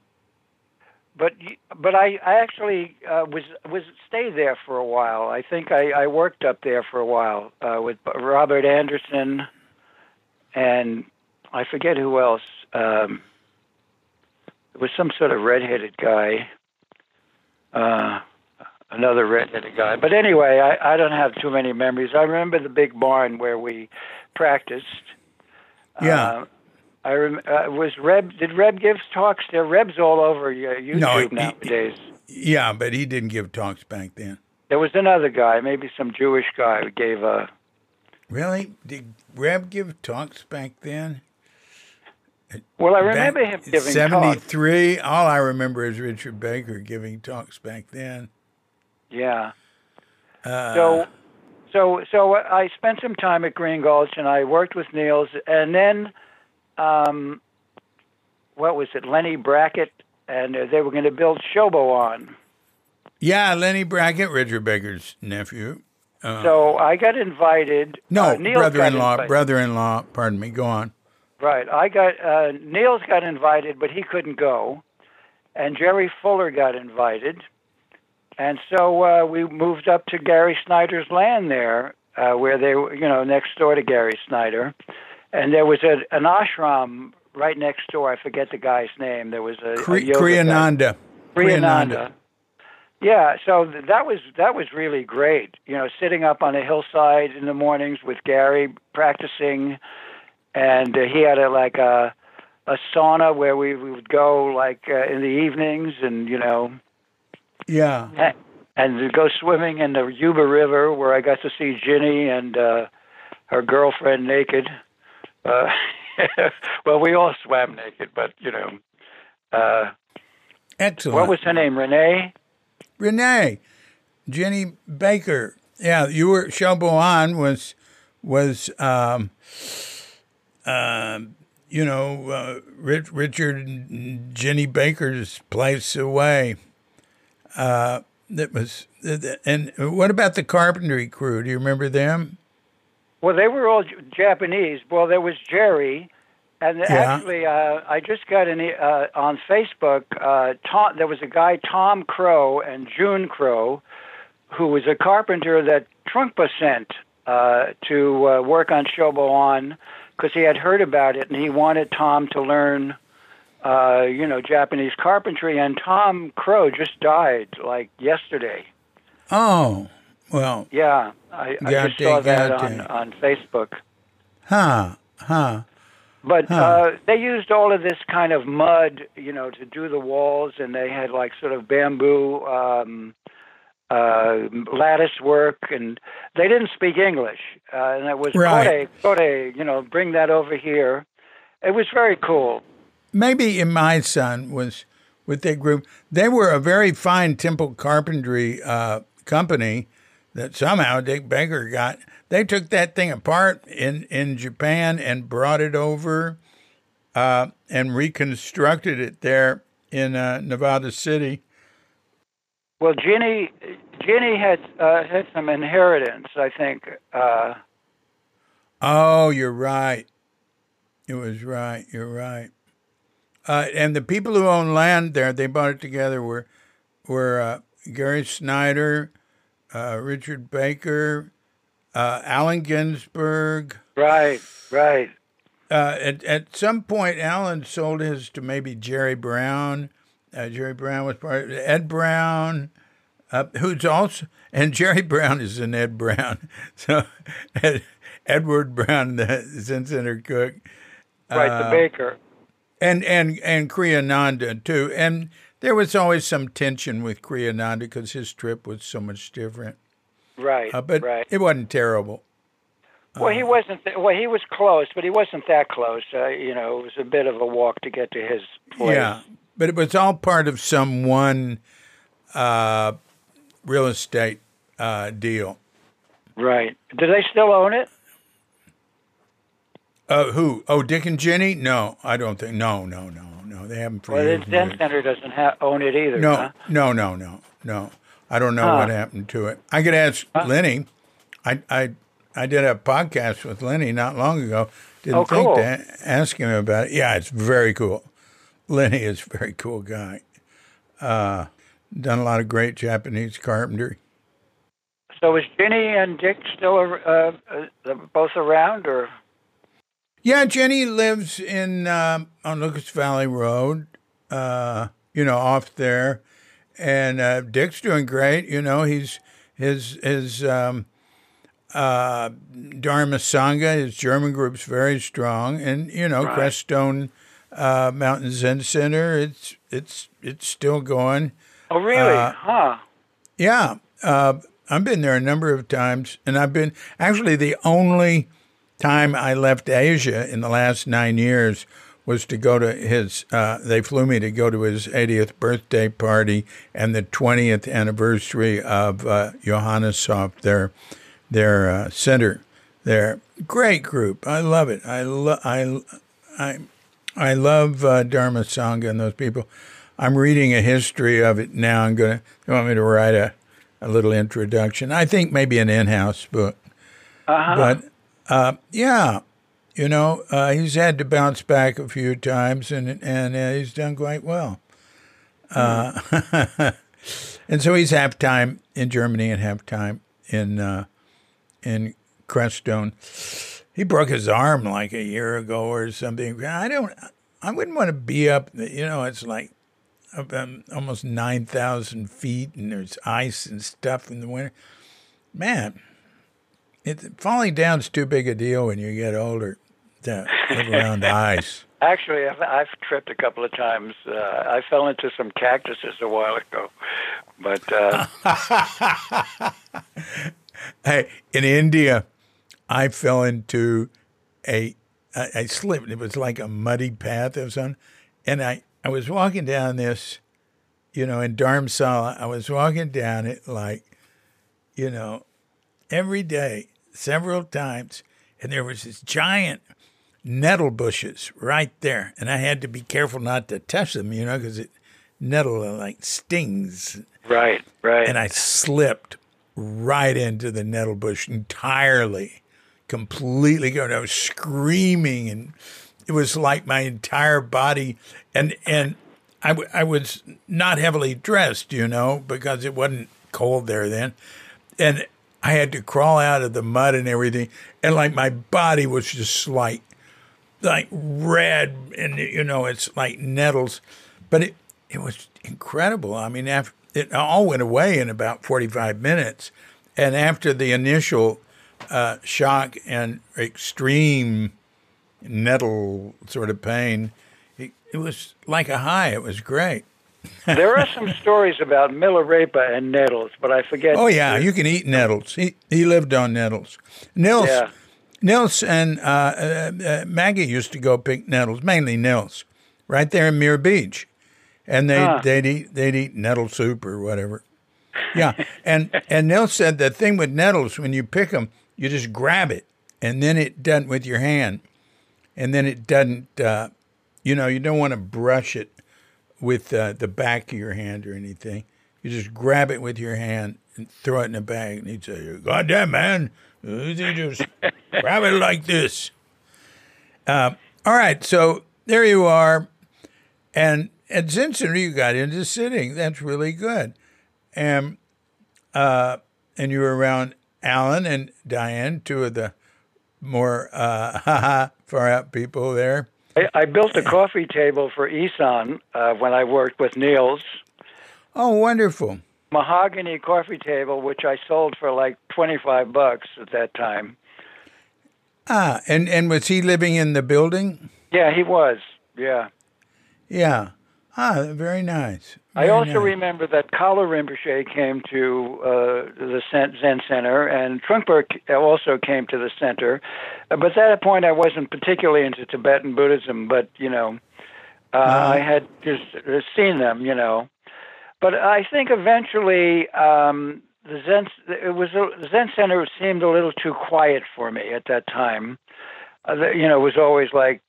But but I I actually uh, was was stayed there for a while. I think I, I worked up there for a while uh, with Robert Anderson, and I forget who else. Um, it was some sort of redheaded guy. Another redheaded guy. But anyway, I, I don't have too many memories. I remember the big barn where we practiced. Yeah. Uh, I rem- uh, was Reb. Did Reb give talks there? Reb's all over uh, YouTube No, he- nowadays. Yeah, but he didn't give talks back then. There was another guy, maybe some Jewish guy, who gave a. Really? Did Reb give talks back then? Well, I remember Back him in giving talks. 73. All I remember is Richard Baker giving talks back then. Yeah. Uh, So, so, so I spent some time at Green Gulch, and I worked with Niels, and then, um, what was it, Lenny Brackett, and uh, they were going to build Shoboan. yeah, Lenny Brackett, Richard Baker's nephew. Uh, So I got invited. no, uh, brother-in-law, brother-in-law. Pardon me. Go on. Right. I got uh, Niels got invited, but he couldn't go, and Jerry Fuller got invited, and so uh, we moved up to Gary Snyder's land there, uh, where they were, you know, next door to Gary Snyder, and there was a, an ashram right next door. I forget the guy's name. There was a, a Kri- yoga guy. Kriyananda. Kriyananda. Yeah, so th- that was that was really great. You know, sitting up on a hillside in the mornings with Gary practicing, and uh, he had a like a a sauna where we, we would go like uh, in the evenings, and you know, Yeah. and to go swimming in the Yuba River where I got to see Ginny and uh, her girlfriend naked. Uh, well, we all swam naked, but you know, uh, Excellent. what was her name? Renee. Renee, Jenny Baker. Yeah, you were Shoboan was was um, um, you know uh, Rich, Richard and Jenny Baker's place away. Uh, that was and what about the carpentry crew? Do you remember them? Well, they were all Japanese. Well, there was Jerry, and actually, uh, I just got an e- uh, on Facebook. Uh, Tom, there was a guy, Tom Crow and June Crow, who was a carpenter that Trungpa sent uh, to uh, work on Shoboan because he had heard about it and he wanted Tom to learn. Uh, you know, Japanese carpentry, and Tom Crow just died like yesterday. Oh, well, Yeah, I, I just saw it, that on, it. on Facebook. huh, huh. But Huh. uh, they used all of this kind of mud, you know, to do the walls, and they had like sort of bamboo um, uh, lattice work, and they didn't speak English, uh, and it was Right. Kote, Kote, you know, bring that over here. It was very cool. Maybe in my son was with that group. They were a very fine temple carpentry uh, company that somehow Dick Baker got. They took that thing apart in, in Japan and brought it over uh, and reconstructed it there in uh, Nevada City. Well, Ginny, Ginny had uh, had some inheritance, I think. Uh, Oh, you're right. It was right. You're right. Uh, and the people who own land there, they bought it together were were uh, Gary Snyder, uh, Richard Baker, uh, Allen Ginsberg. right, right. Uh, at at some point, Allen sold his to maybe Jerry Brown. Uh, Jerry Brown was part of Ed Brown, uh, who's also and Jerry Brown is an Ed Brown. So Ed, Edward Brown, the Zen Center cook, Right, the baker. And and and Kriyananda too. And there was always some tension with Kriyananda because his trip was so much different. Right, Uh, but right. it wasn't terrible. Well, he wasn't. Th- well, he was close, but he wasn't that close. Uh, you know, it was a bit of a walk to get to his place. Yeah, but it was all part of some one uh, real estate uh, deal. Right. Do they still own it? Uh, who? Oh, Dick and Jenny? No, I don't think. No, no, no, no, they haven't Well, the Zen years. Center doesn't ha- own it either. No, huh? no, no, no, no. I don't know Huh. what happened to it. I could ask Lenny. I, I, I did a podcast with Lenny not long ago. Didn't Oh, think cool. to ask him about it. Yeah, it's very cool. Lenny is a very cool guy. Uh, done a lot of great Japanese carpentry. So is Ginny and Dick still uh, uh, both around, or Yeah, Jenny lives in um, on Lucas Valley Road. Uh, you know, off there, and uh, Dick's doing great. You know, he's his his um, uh, Dharma Sangha, his German group's very strong, and you know, Right. Crestone uh, Mountain Zen Center, it's it's it's still going. oh, really? Uh, huh? Yeah, uh, I've been there a number of times, and I've been actually the only time I left Asia in the last nine years was to go to his. Uh, they flew me to go to his 80th birthday party and the 20th anniversary of uh, their their uh, center there. Great group. I love it. I love. I I I love uh, Dharma Sangha and those people. I'm reading a history of it now. I'm gonna. You want me to write a, a little introduction? I think maybe an in-house book. Uh-huh. But uh, yeah, you know, uh, he's had to bounce back a few times, and and uh, he's done quite well. Uh, and so he's half time in Germany and half time in uh, in Crestone. He broke his arm like a year ago or something. I don't. I wouldn't want to be up. You know, it's like um, almost nine thousand feet, and there's ice and stuff in the winter. Man, it, falling down's too big a deal when you get older to around ice. Actually, I've, I've tripped a couple of times. Uh, I fell into some cactuses a while ago, but uh, Hey, in India, I fell into a, I, I slipped. It was like a muddy path or something. And I, I was walking down this, you know, in Dharamsala. I was walking down it like, you know, every day, several times. And there was this giant nettle bushes right there. And I had to be careful not to touch them, you know, because it nettle uh, like stings right, right. and I slipped right into the nettle bush entirely, completely going. I was screaming, and it was like my entire body, and and I, w- I was not heavily dressed, you know, because it wasn't cold there then, and I had to crawl out of the mud and everything, and like my body was just like like red, and you know, it's like nettles, but it it was incredible. I mean, after it all went away in about 45 minutes. And after the initial uh, shock and extreme nettle sort of pain, it, it was like a high. It was great. There are some stories about Milarepa and nettles, but I forget. Oh, yeah, you can eat nettles. He, he lived on nettles. Nils, Yeah. Nils and uh, uh, uh, Maggie used to go pick nettles, mainly Nils, right there in Muir Beach. And they, Huh. they'd, eat, they'd eat nettle soup or whatever. Yeah. And, and Nils said the thing with nettles, when you pick them, you just grab it and then it doesn't with your hand. And then it doesn't, uh, you know, you don't want to brush it with uh, the back of your hand or anything. You just grab it with your hand and throw it in a bag. And he'd say, God damn, man. You just grab it like this. Uh, all right. So there you are. And at Center, you got into sitting. That's really good. And, uh, and you were around Alan and Diane, two of the more uh, far out people there. I, I built a coffee table for Isan uh, when I worked with Niels. Oh, wonderful. Mahogany coffee table, which I sold for like twenty-five bucks at that time. Ah, and, and was he living in the building? Yeah, he was. Yeah. Yeah. Ah, very nice. I also nice. remember that Kalu Rinpoche came to uh, the Zen Center, and Trungpa also came to the center. Uh, But at that point, I wasn't particularly into Tibetan Buddhism, but, you know, uh, Uh-huh. I had just uh, seen them, you know. But I think eventually um, the Zen it was a, the Zen Center seemed a little too quiet for me at that time. Uh, the, you know, it was always like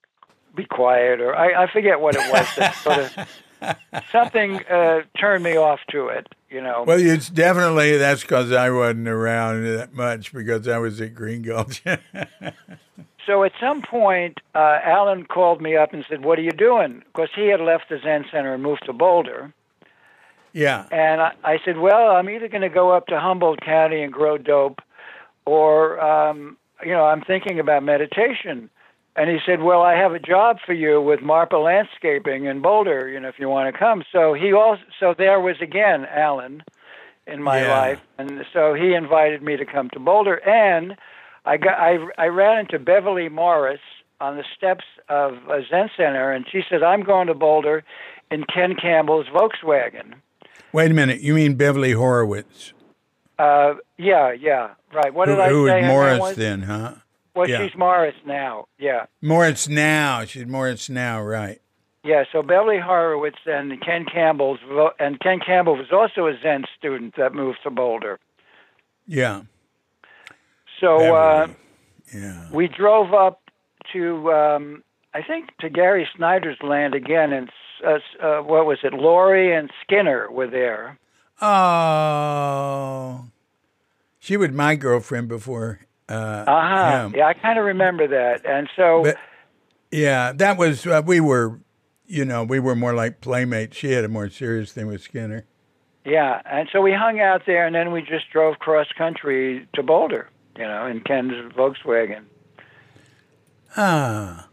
be quiet, or I, I forget what it was. that sort of something uh, turned me off to it. You know. Well, it's definitely that's because I wasn't around that much because I was at Green Gulch. so at some point, uh, Alan called me up and said, "What are you doing?" Because he had left the Zen Center and moved to Boulder. Yeah. And I, I said, "Well, I'm either going to go up to Humboldt County and grow dope, or um, you know, I'm thinking about meditation." And he said, "Well, I have a job for you with Marpa Landscaping in Boulder. You know, if you want to come." So he also, so there was again Alan in my Yeah. life, and so he invited me to come to Boulder, and I got I I ran into Beverly Morris on the steps of a Zen Center, and she said, "I'm going to Boulder in Ken Campbell's Volkswagen." Wait a minute. You mean Beverly Horowitz? Uh, yeah, yeah, right. What who did I who say? was her name Morris was? then, huh? Well, Yeah. she's Morris now. Yeah, Morris now. She's Morris now, right? yeah. So Beverly Horowitz and Ken Campbell's, and Ken Campbell was also a Zen student that moved to Boulder. Yeah. So uh, yeah. we drove up to, um, I think, to Gary Snyder's land again, and uh, uh, what was it? Laurie and Skinner were there. Oh. She was my girlfriend before uh, Uh huh. him. Yeah, I kind of remember that. And so, But yeah, that was uh, we were, you know, we were more like playmates. She had a more serious thing with Skinner. yeah, and so we hung out there, and then we just drove cross country to Boulder, you know, in Ken's Volkswagen. Ah,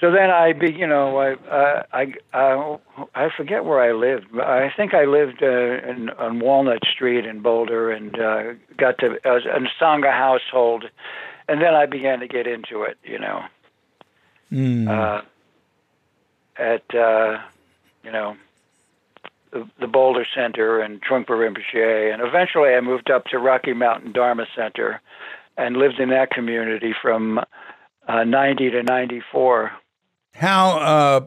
So then I be, you know, I uh, I uh, I forget where I lived. but I think I lived uh, in, on Walnut Street in Boulder, and uh, got to I was in a Sangha household, and then I began to get into it, you know, mm. uh, at uh, you know the, the Boulder Center and Trungpa Rinpoche, and eventually I moved up to Rocky Mountain Dharma Center, and lived in that community from uh, 90 to 94. How uh,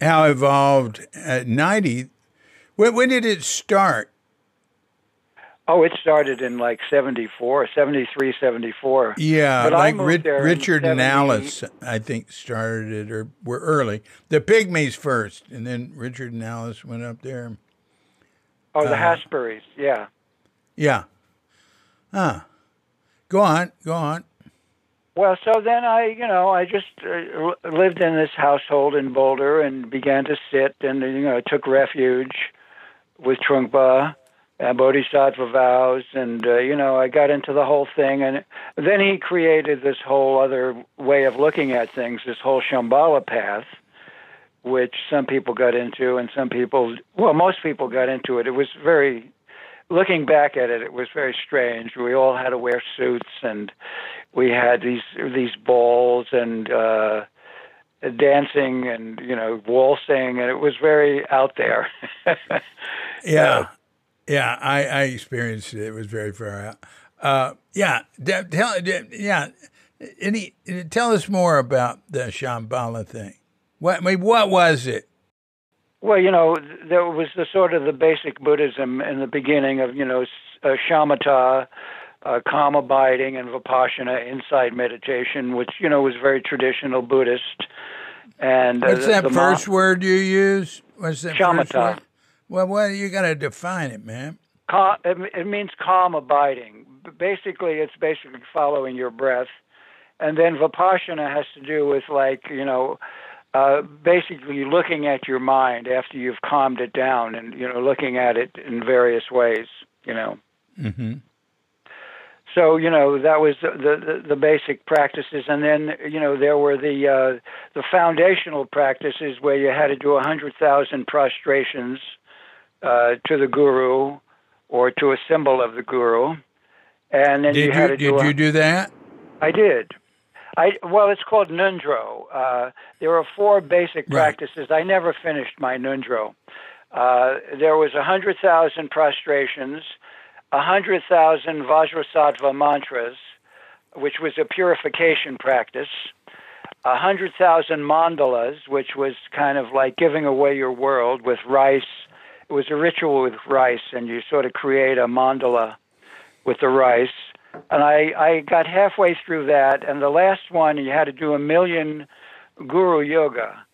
how evolved at ninety? When, when did it start? Oh, it started in like 74, 73, 74. Yeah, But like moved Ri- there Richard and Alice, I think, started it or were early. The Pygmies first, and then Richard and Alice went up there. Oh, the Uh, Hasburys, yeah. Yeah. Huh. Go on. Go on. Well, so then I, you know, I just uh, lived in this household in Boulder and began to sit and, you know, I took refuge with Trungpa and Bodhisattva vows. And, uh, you know, I got into the whole thing. And then he created this whole other way of looking at things, this whole Shambhala path, which some people got into and some people, well, most people got into it. It was very looking back at it, it was very strange. We all had to wear suits, and we had these these balls and uh, dancing, and you know, waltzing, and it was very out there. Yeah. Yeah, I, I experienced it. It was very far out. Uh, yeah, de- tell, de- yeah. Any, tell us more about the Shambhala thing. What, I mean, what was it? well, you know, there was the sort of the basic Buddhism in the beginning of you know uh, shamatha. Uh, calm abiding and vipassana, insight meditation, which you know was very traditional Buddhist. And uh, What's that the first word you use? What's that first Shamatha. word? Well, well, you got to define it, man. Cal- it it means calm abiding. Basically, it's basically following your breath, and then vipassana has to do with like you know, uh, basically looking at your mind after you've calmed it down, and you know, looking at it in various ways. You know, hmm so you know that was the the, the basic practices, and then you know there were the uh, the foundational practices where you had to do a hundred thousand prostrations uh, to the guru or to a symbol of the guru, and then you Did had you to do. did a- you do that? I did. I well, it's called Ngondro. Uh, there are four basic Right. practices. I never finished my Ngondro. Uh, there was a hundred thousand prostrations, a hundred thousand Vajrasattva mantras, which was a purification practice, a hundred thousand mandalas, which was kind of like giving away your world with rice. It was a ritual with rice, and you sort of create a mandala with the rice and I, I got halfway through that, and the last one you had to do a million Guru Yoga,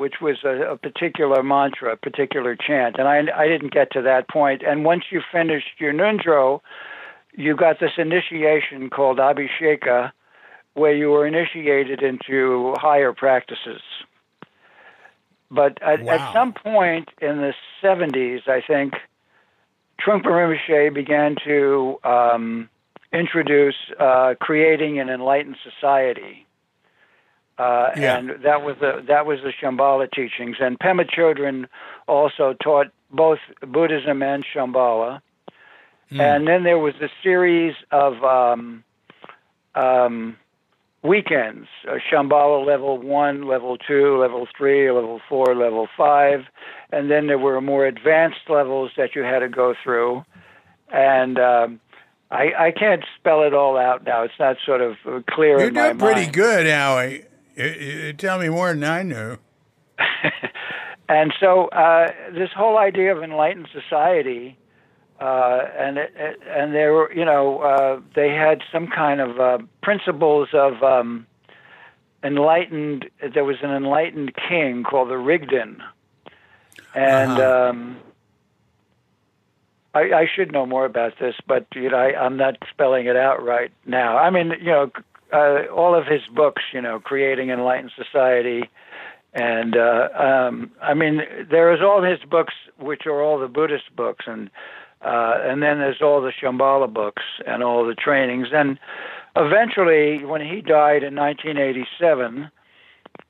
which was a, a particular mantra, a particular chant. And I, I didn't get to that point. And once you finished your Ngondro, you got this initiation called Abhisheka, where you were initiated into higher practices. But at, Wow. at some point in the 70s, I think, Trungpa Rinpoche began to um, introduce uh, creating an enlightened society. Uh, Yeah. And that was the that was the Shambhala teachings. And Pema Chodron also taught both Buddhism and Shambhala. And then there was a series of um, um, weekends, uh, Shambhala level one, level two, level three, level four, level five, and then there were more advanced levels that you had to go through. And um, I, I can't spell it all out now. It's not sort of uh, clear You in my did pretty mind. good, Howie. You, you tell me more than I knew. And so uh, this whole idea of enlightened society, uh, and it, it- and there were you know uh, they had some kind of uh, principles of um, enlightened. There was an enlightened king called the Rigden, and Uh-huh. um, I, I should know more about this, but you know I, I'm not spelling it out right now. I mean you know uh, all of his books, you know, creating enlightened society and uh, um, I mean, there is all his books, which are all the Buddhist books, and uh, and then there's all the Shambhala books and all the trainings. And eventually, when he died in 1987,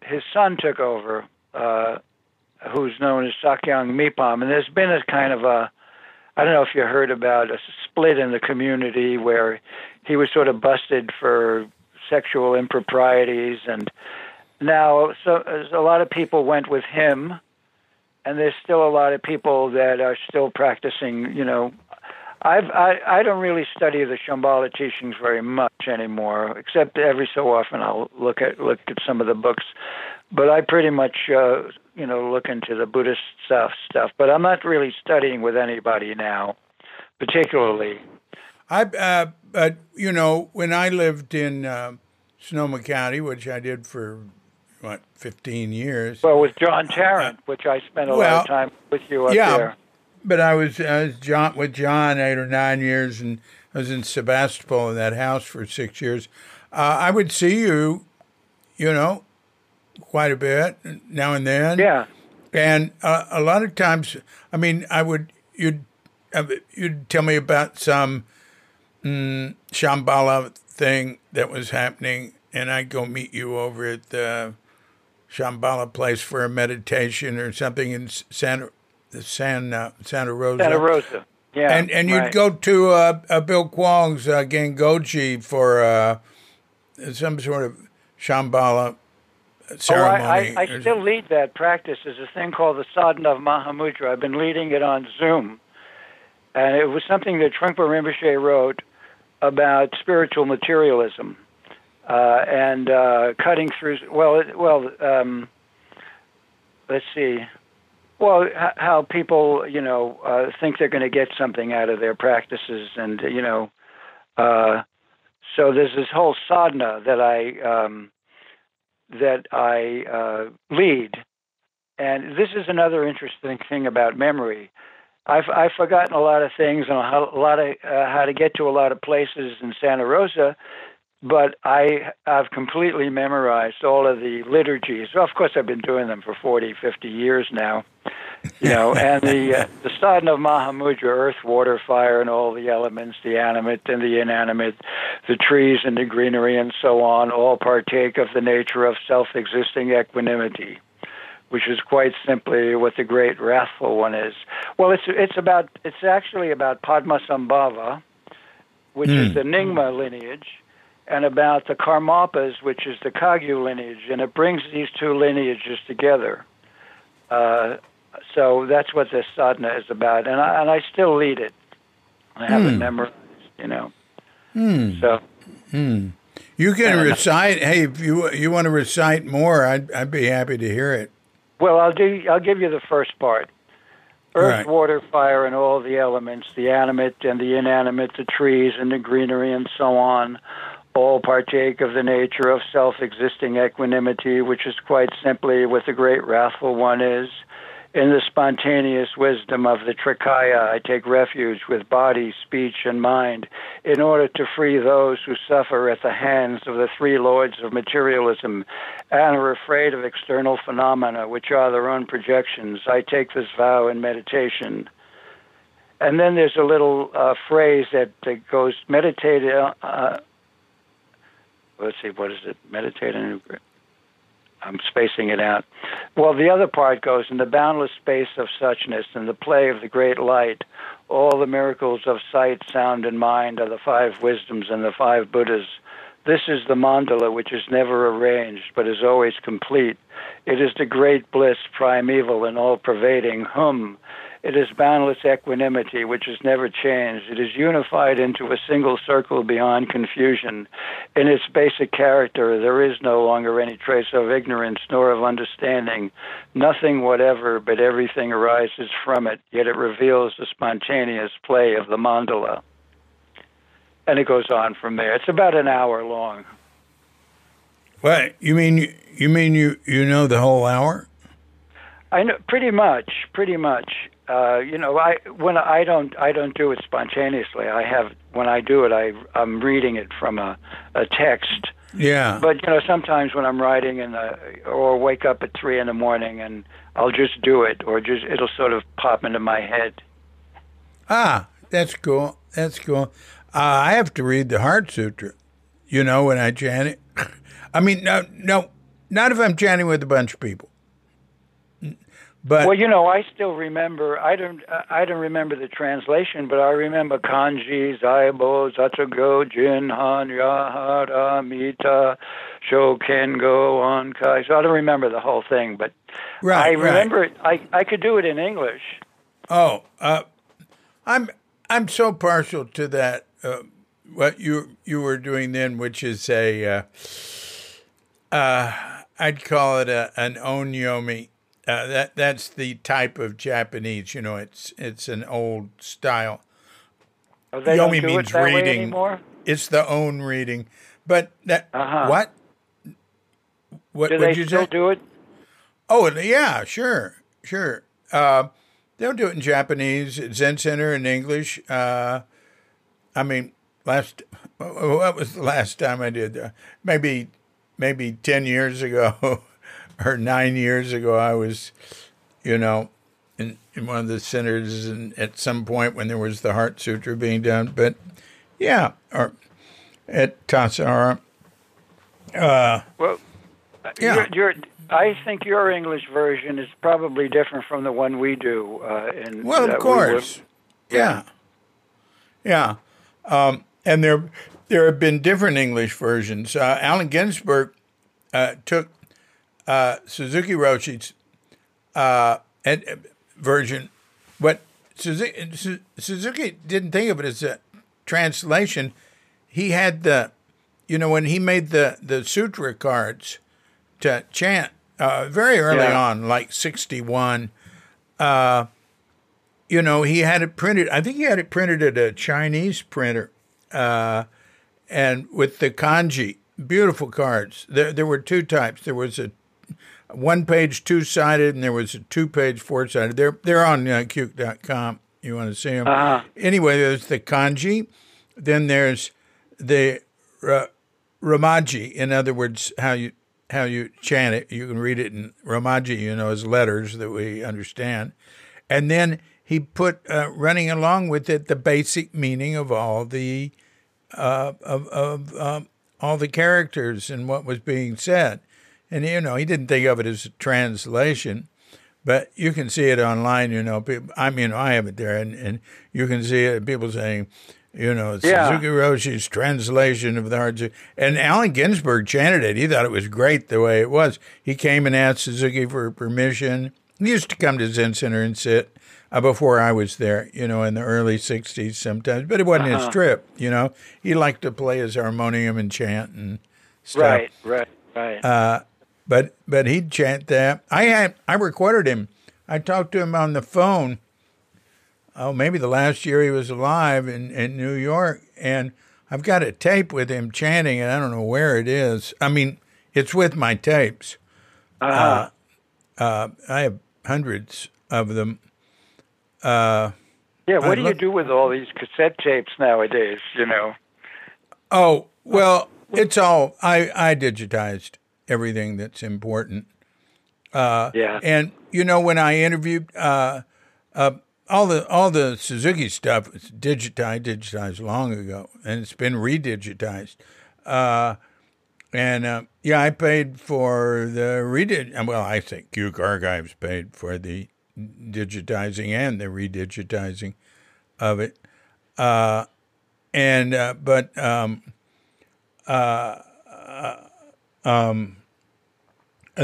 his son took over, uh, who's known as Sakyong Mipham. And there's been a kind of a, I don't know if you heard about a split in the community where he was sort of busted for sexual improprieties and now, so a lot of people went with him, and there's still a lot of people that are still practicing. You know, I've I, I don't really study the Shambhala teachings very much anymore, except every so often I'll look at look at some of the books. But I pretty much uh, you know look into the Buddhist stuff stuff. But I'm not really studying with anybody now, particularly. I, uh, but you know, when I lived in uh, Sonoma County, which I did for what fifteen years, Well, with John Tarrant, which I spent a lot of time with you up yeah, there. but I was I was John with John eight or nine years, and I was in Sebastopol in that house for six years. Uh, I would see you, you know, quite a bit now and then. Yeah. And uh, a lot of times, I mean, I would you'd uh, you'd tell me about some mm, Shambhala thing that was happening, and I'd go meet you over at the Shambhala place for a meditation or something in Santa San uh, Santa Rosa. Santa Rosa. Yeah. and and you'd right. go to uh, uh, Bill Kwong's uh, Genjoji for uh, some sort of Shambhala Oh, ceremony. I, I, I still lead that practice. There's a thing called the Sadhana of Mahamudra. I've been leading it on Zoom. And it was something that Trungpa Rinpoche wrote about spiritual materialism uh, and uh, cutting through. Well, it- well, um, let's see. Well, h- how people, you know, uh, think they're going to get something out of their practices, and you know, uh, so there's this whole sadhana that I um, that I uh, lead, and this is another interesting thing about memory. I've I've forgotten a lot of things and a lot of uh, how to get to a lot of places in Santa Rosa, but I I've completely memorized all of the liturgies. Well, of course, I've been doing them for 40, 50 years now. You know, and the uh, the sadhana of Mahamudra, earth, water, fire, and all the elements, the animate and the inanimate, the trees and the greenery and so on, all partake of the nature of self-existing equanimity, which is quite simply what the great wrathful one is. Well, it's it's about it's actually about Padmasambhava, which is hmm. the Nyingma lineage, and about the Karmapas, which is the Kagyu lineage, and it brings these two lineages together. Uh, so that's what this sadhana is about, and I, and I still lead it. I have it hmm. memorized, you know. Hmm. So You can recite. Hey, if you you want to recite more, I'd I'd be happy to hear it. Well, I'll do. I'll give you the first part. Earth, Right. water, fire, and all the elements, the animate and the inanimate, the trees and the greenery and so on, all partake of the nature of self existing equanimity, which is quite simply what the great wrathful one is. In the spontaneous wisdom of the Trikaya, I take refuge with body, speech, and mind in order to free those who suffer at the hands of the three lords of materialism and are afraid of external phenomena, which are their own projections. I take this vow in meditation. And then there's a little uh, phrase that, that goes meditate. Uh, let's see, what is it? Meditate in I'm spacing it out. Well, the other part goes in the boundless space of suchness and the play of the great light. All the miracles of sight, sound, and mind are the five wisdoms and the five Buddhas. This is the mandala which is never arranged but is always complete. It is the great bliss, primeval and all pervading, hum, it is boundless equanimity, which has never changed. It is unified into a single circle beyond confusion. In its basic character, there is no longer any trace of ignorance nor of understanding. Nothing whatever, but everything arises from it, yet it reveals the spontaneous play of the mandala. And it goes on from there. It's about an hour long. What you mean? You mean you you know the whole hour? I know pretty much, pretty much uh, you know, I when I don't I don't do it spontaneously. I have when I do it, I I'm reading it from a a text. Yeah. But you know, sometimes when I'm writing and or wake up at three in the morning and I'll just do it, or just it'll sort of pop into my head. Ah, that's cool. That's cool. Uh, I have to read the Heart Sutra. You know, when I chant it. I mean, no, no, not if I'm chanting with a bunch of people. But well, you know, I still remember. I don't. I don't remember the translation, but I remember kanji, zaibo, zatsugo, jin, han, yahara, mita, shokengo, onkai. So I don't remember the whole thing, but right, I remember right. it. I I could do it in English. Oh, uh, I'm I'm so partial to that. Uh, what you you were doing then, which is a, uh, uh, I'd call it a, an onyomi uh, that that's the type of Japanese. You know, it's it's an old style. Oh, they Yomi means it reading. It's the own reading, but that Uh-huh. what? What Do would you still say? do it? Oh, yeah, sure, sure. Uh, they'll do it in Japanese, Zen Center in English. Uh, I mean, last what was the last time I did? Maybe maybe ten years ago or nine years ago. I was, you know, in in one of the centers, and at some point when there was the Heart Sutra being done. But yeah, or at Tassajara. Uh, Well, Yeah. you're, you're, I think your English version is probably different from the one we do. Uh, in Well, of we course. Yeah. Yeah. Um, and there there have been different English versions. Uh, Allen Ginsberg uh, took uh, Suzuki Roshi's uh, and, uh, version, but Suzuki, Su- Suzuki didn't think of it as a translation. He had the, you know, when he made the, the sutra cards to chant uh, very early Yeah. on, like 61, uh, you know, he had it printed. I think he had it printed at a Chinese printer, uh, and with the kanji, beautiful cards. There, there were two types. There was a one page two sided, and there was a two page four sided. They're they're on uh, Cuke.com. You want to see them? Uh-huh. Anyway, there's the kanji, then there's the ra- romaji. In other words, how you how you chant it. You can read it in romaji, you know, as letters that we understand, and then he put uh, running along with it the basic meaning of all the uh, of of um, all the characters and what was being said. And you know, he didn't think of it as a translation, but you can see it online. You know, people, I mean, I have it there, and, and you can see it. People saying, you know, Yeah. Suzuki Roshi's translation of the Heart. And Allen Ginsberg chanted it. He thought it was great the way it was. He came and asked Suzuki for permission. He used to come to Zen Center and sit uh, before I was there, you know, in the early 60s sometimes, but it wasn't his trip, you know. He liked to play his harmonium and chant and stuff. Right, right, right. Uh, but but he'd chant that. I had I recorded him. I talked to him on the phone. Oh, maybe the last year he was alive in, in New York, and I've got a tape with him chanting, and I don't know where it is. I mean, it's with my tapes. Uh-huh. Uh, I have hundreds of them. yeah, what I do look- you do with all these cassette tapes nowadays? You know. Oh well, it's all I I digitized everything that's important. Yeah. And you know, when I interviewed uh, uh, all the all the Suzuki stuff was digitized, digitized long ago, and it's been redigitized. Uh, and uh, yeah, I paid for the redid. Well, I think Duke Archives paid for the digitizing and the redigitizing of it. Uh, and uh, but um,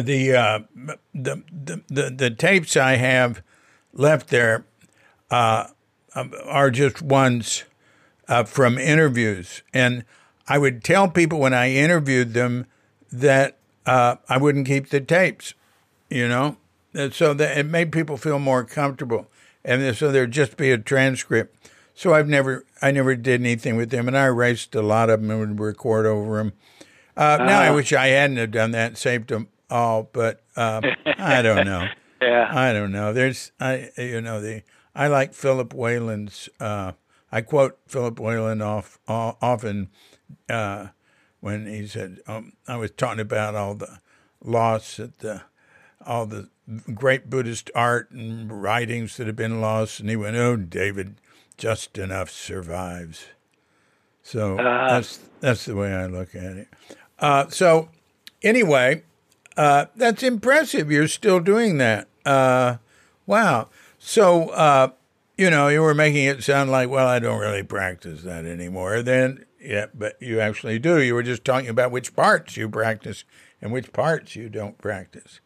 the, uh, the the the the tapes I have left there uh, um, are just ones uh, from interviews, and I would tell people when I interviewed them that uh, I wouldn't keep the tapes, you know, And so that it made people feel more comfortable, and so there'd just be a transcript. So I've never I never did anything with them, and I erased a lot of them and would record over them. Uh, Now I wish I hadn't have done that, saved them all, but um, I don't know. Yeah. I don't know. There's, I, you know, the I like Philip Whalen's. Uh, I quote Philip Whalen off, often uh, when he said, um, "I was talking about all the loss at the, all the great Buddhist art and writings that have been lost," and he went, "Oh, David, just enough survives." So that's that's the way I look at it. Uh, so anyway, uh, that's impressive. You're still doing that. Uh, wow. So, uh, you know, you were making it sound like, well, I don't really practice that anymore. Then, yeah, but you actually do. You were just talking about which parts you practice and which parts you don't practice.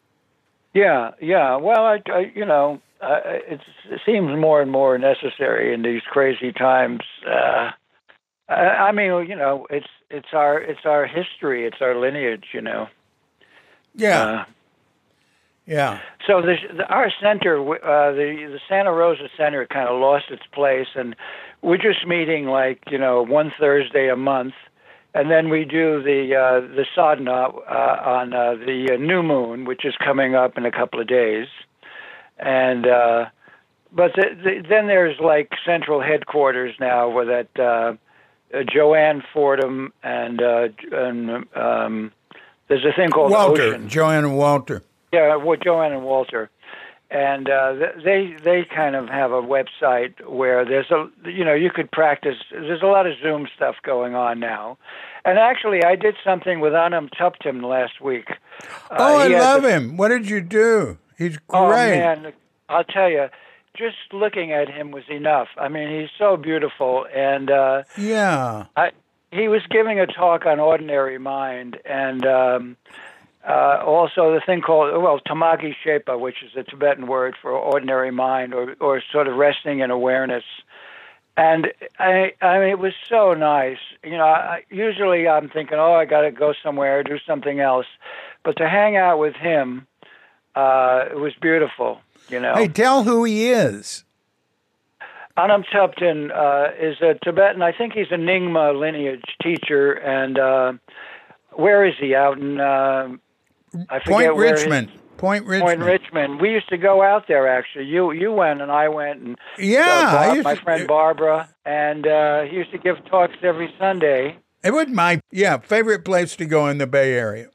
Yeah, yeah. Well, I, I you know, uh, it seems more and more necessary in these crazy times. Uh, I, I mean, you know, it's it's our it's our history, it's our lineage, you know. Yeah. Uh, yeah. so the, the our center, uh, the the Santa Rosa Center, kind of lost its place, and we're just meeting like you know one Thursday a month, and then we do the uh, the sadhana uh, on uh, the uh, new moon, which is coming up in a couple of days, and uh, but the, the, then there's like central headquarters now where that uh, uh, Joanne Fordham and uh, and um, there's a thing called Walter, Ocean. Joanne and Walter. Yeah, well, Joanne and Walter, and uh, they they kind of have a website where there's a you know you could practice. There's a lot of Zoom stuff going on now, and actually I did something with Anam Thubten last week. Uh, Oh, I love a- him. What did you do? He's great. Oh man, I'll tell you, just looking at him was enough. I mean, he's so beautiful, and uh, Yeah. I, he was giving a talk on ordinary mind and um, uh, also the thing called well thamal gyi shepa, which is a Tibetan word for ordinary mind or or sort of resting in awareness. And I, I mean, it was so nice. You know, I, usually I'm thinking, oh, I got to go somewhere, do something else, but to hang out with him, uh, it was beautiful. You know, Hey, tell who he is. Anam Thubten uh, is a Tibetan. I think he's a Nyingma lineage teacher. And uh, where is he? Out in uh, I Point where his- Richmond. Point Richmond. Point Richmond. We used to go out there. Actually, you you went and I went and Yeah, uh, Bob- my to- friend Barbara, and uh, he used to give talks every Sunday. It was my yeah favorite place to go in the Bay Area.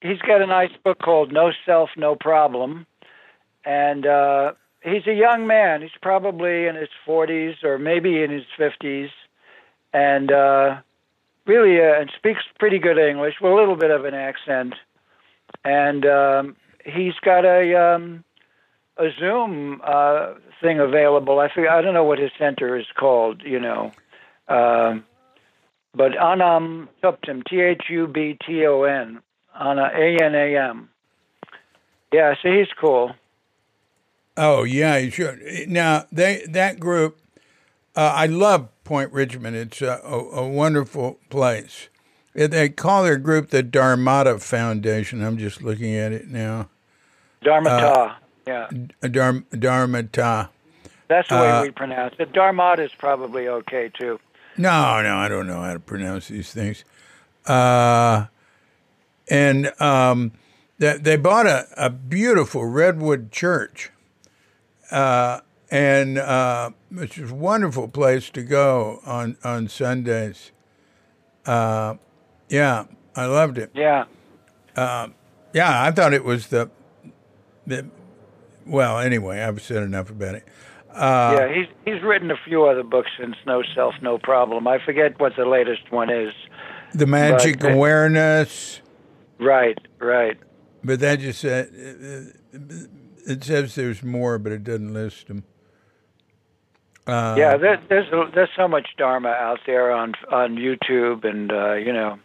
He's got a nice book called No Self, No Problem, and uh, he's a young man. He's probably in his 40s or maybe in his 50s, and uh, really uh, and speaks pretty good English with a little bit of an accent. And um, he's got a um, a Zoom uh, thing available. I forget, I don't know what his center is called. You know. Um, but Anam Thubten, T H U B T O N, Ana A N A M. Yeah, so he's cool. Oh yeah, you should. Now they that group, uh, I love Point Richmond. It's a, a, a wonderful place. Uh, They call their group the Dharmata Foundation. I'm just looking at it now. Dharmata. yeah, Dharm, Dharmata. that's the way uh, we pronounce it. Dharmata is probably okay too. No, no, I don't know how to pronounce these things. Uh, and um, they, they bought a, a beautiful redwood church, uh, and uh, is a wonderful place to go on on Sundays. Uh, yeah, I loved it. Yeah. Yeah, I thought it was the the. Well, anyway, I've said enough about it. Uh, yeah, he's he's written a few other books since No Self, No Problem. I forget what the latest one is. The magic But- awareness. Right, right. But that just said it says there's more, but it doesn't list them. Uh, yeah, there, there's there's so much Dharma out there on on YouTube, and uh, you know,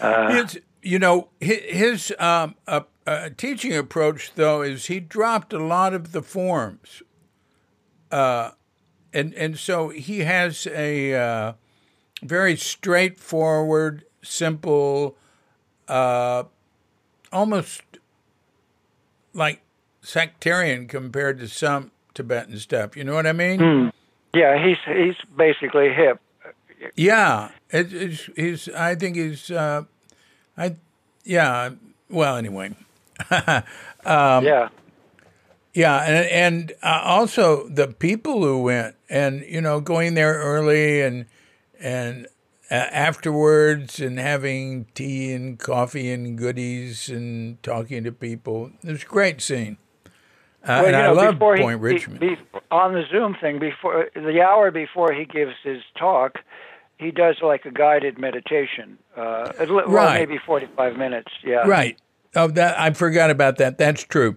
uh, It's you know his um, uh, uh, teaching approach though is he dropped a lot of the forms, uh, and and so he has a uh, very straightforward, simple, uh, almost like sectarian compared to some Tibetan stuff. You know what I mean? yeah, he's he's basically hip. Yeah, it, it's he's. I think he's. Uh, I, yeah. Well, anyway, Um, yeah, yeah, and and uh, also the people who went, and you know, going there early and and uh, afterwards, and having tea and coffee and goodies, and talking to people. It was a great scene. Uh, Well, and you I know, love before Point he- Richmond. be- on the Zoom thing, before the hour before he gives his talk, he does like a guided meditation. Uh, li- well, Right. maybe forty-five minutes. Yeah, Right. Oh, that I forgot about that. That's true.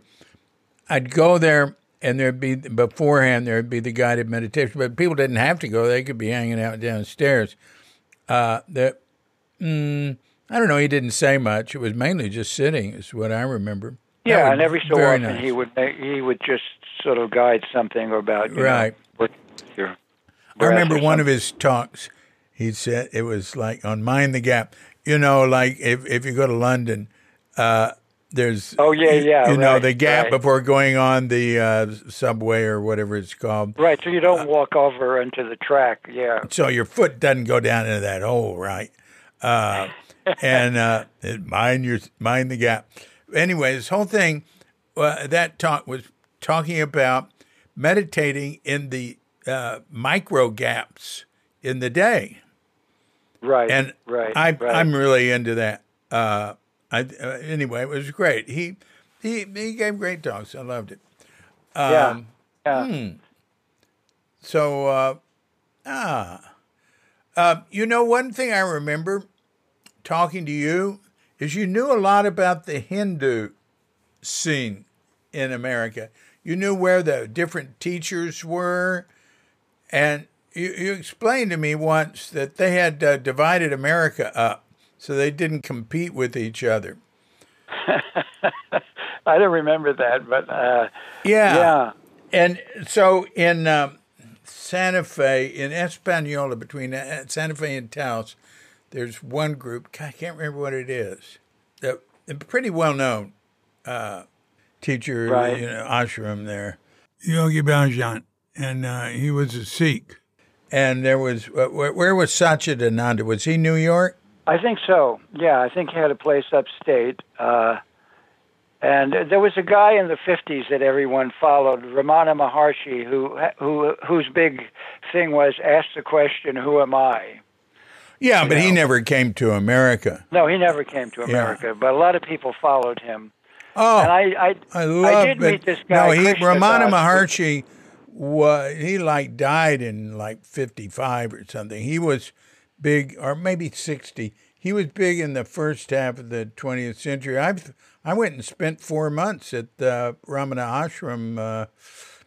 I'd go there, and there'd be beforehand there'd be the guided meditation, but people didn't have to go; they could be hanging out downstairs. Uh, that mm, I don't know. He didn't say much. It was mainly just sitting, is what I remember. Yeah, was and every so often nice. he would make, he would just sort of guide something about you Right. Know, your I remember one of his talks. He said it was like on Mind the Gap. You know, like if if you go to London, uh, there's Oh, yeah, yeah, you know right, the gap right. before going on the uh, subway or whatever it's called. Right, so you don't walk over into the track. Yeah, So your foot doesn't go down into that hole, right? Uh, and uh, mind your mind the gap. Anyway, this whole thing uh, that talk was talking about meditating in the uh, micro gaps in the day. right, and right, I, right. I'm really into that. Uh, I, uh, anyway, it was great. He he he gave great talks. I loved it. yeah, yeah. hmm. So, uh, ah, uh, you know, one thing I remember talking to you is you knew a lot about the Hindu scene in America. You knew where the different teachers were, and you, you explained to me once that they had uh, divided America up so they didn't compete with each other. I don't remember that, but uh, Yeah. yeah, And so in um, Santa Fe, in Espanola, between uh, Santa Fe and Taos, there's one group. I can't remember what it is. The, a pretty well known uh, teacher, Right. you know, ashram there. Yogi Bhajan. And uh, he was a Sikh. And there was, where, where was Satchidananda? Was he New York? I think so. Yeah, I think he had a place upstate. Uh, and there was a guy in the 50s that everyone followed, Ramana Maharshi, who who whose big thing was ask the question, "Who am I?" Yeah, but he never came to America. No, he never came to America, but a lot of people followed him. Oh, and I, I, I love did it. meet this guy. No, he Krishna Ramana. Maharshi was he like died in like fifty five or something. He was big, or maybe sixty. He was big in the first half of the twentieth century. I I went and spent four months at the Ramana Ashram. Uh,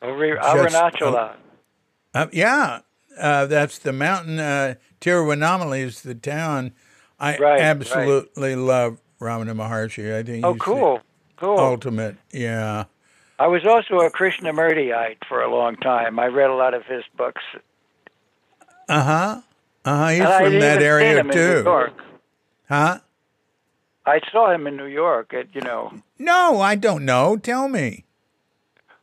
Over Just- Arunachala. uh, yeah, uh, that's the mountain. Uh, Tiruvannamalai is the town. I Right, right. absolutely love Ramana Maharshi. I think oh, he's the cool, cool. ultimate. Yeah. I was also a Krishnamurtiite for a long time. I read a lot of his books. Uh huh. Uh huh. He's and from that area him in New too. York. Huh? I saw him in New York at you know. No, I don't know. Tell me.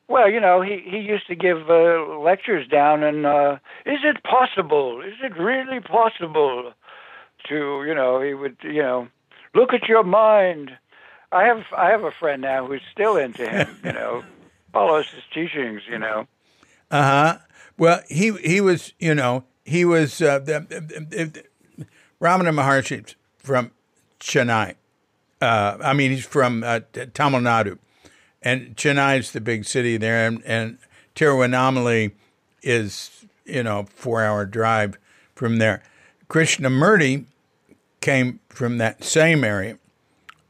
Well, you know, he he used to give uh, lectures down, and uh, is it possible? Is it really possible to, you know, he would, you know, look at your mind. I have I have a friend now who's still into him, you know, follows his teachings, you know. Uh huh. Well, he he was, you know, he was uh, the, the, the, Ramana Maharshi from Chennai. Uh, I mean, he's from uh, Tamil Nadu, and Chennai's the big city there, and, and Tiruvannamalai is you know four hour drive from there. Krishnamurti came from that same area.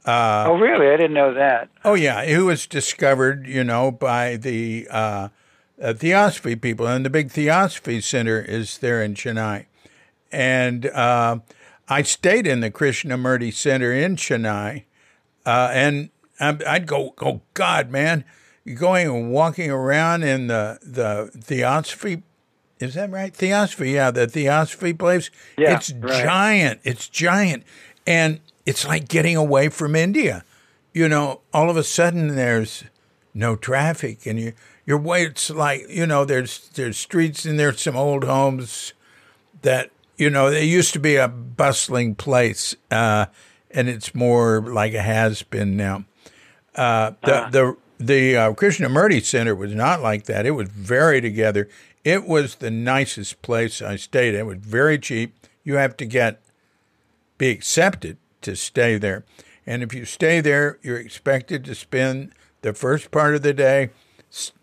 Uh, oh, really? I didn't know that. Oh, yeah. He was discovered, you know, by the uh, uh, Theosophy people, and the big Theosophy Center is there in Chennai. And uh, I stayed in the Krishnamurti Center in Chennai, uh, and I'd go, oh God, man, you're going and walking around in the the Theosophy. Is that right? Theosophy, yeah, the Theosophy place. Yeah, it's right. giant. It's giant, and it's like getting away from India. You know, all of a sudden there's no traffic, and you your way. It's like you know, there's there's streets and there's some old homes that you know it used to be a bustling place, uh, and it's more like a has been now. Uh, the Uh-huh. the the uh, Krishnamurti Center was not like that. It was very together. It was the nicest place I stayed. It was very cheap. You have to get be accepted to stay there, and if you stay there, you're expected to spend the first part of the day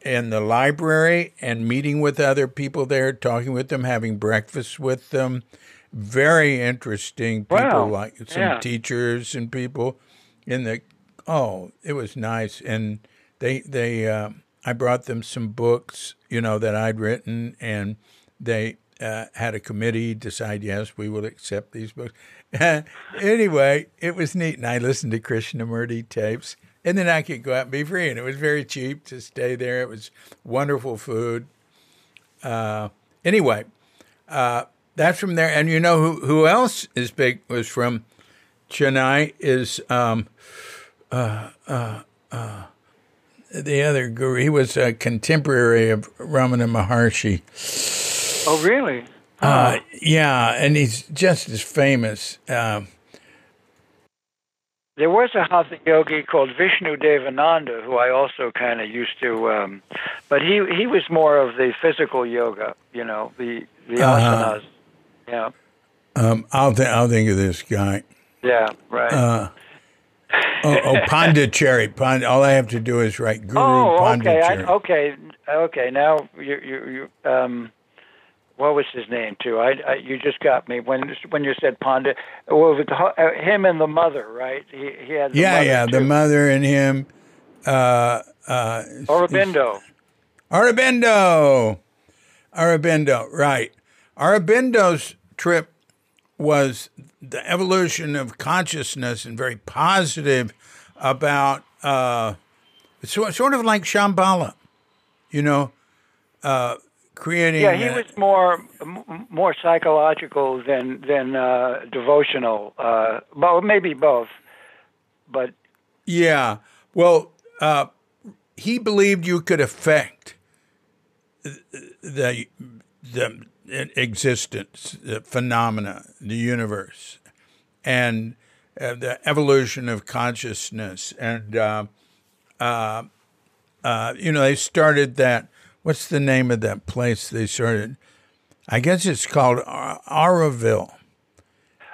in the library and meeting with other people there, talking with them, having breakfast with them. Very interesting people, Wow. like some Yeah. teachers and people in the. Oh, it was nice, and they they uh, I brought them some books, you know, that I'd written, and they uh, had a committee decide yes, we will accept these books. anyway, it was neat, and I listened to Krishnamurti tapes, and then I could go out and be free, and it was very cheap to stay there. It was wonderful food. Uh, anyway, uh, that's from there, and you know who who else is big was from Chennai is um, uh, uh, uh, the other guru. He was a contemporary of Ramana Maharshi. Oh, really? Uh, yeah, and he's just as famous. Uh, There was a hatha yogi called Vishnu Devananda who I also kind of used to, um, but he he was more of the physical yoga, you know, the the Uh-huh. asanas. Yeah, um, I'll th- I'll think of this guy. yeah, right. Oh, oh, Pondicherry. Pond. All I have to do is write Guru oh, okay, Pondicherry. I, okay, okay. Now you you you um, what was his name too? I, I you just got me when when you said Ponda. Well, with the, uh, him and the mother, right? He he had the yeah, yeah. The mother and him. Uh, uh, Aurobindo. Aurobindo. Aurobindo, right. Aurobindo's trip was the evolution of consciousness and very positive about uh, so, sort of like Shambhala, you know, uh, creating. Yeah, he uh, was more m- more psychological than than uh, devotional. Uh, well, maybe both, but Yeah. Well, uh, he believed you could affect the the existence, the phenomena, the universe, and uh, the evolution of consciousness. And uh, uh, uh, you know, they started that. What's the name of that place they started? I guess it's called Ar- Auroville.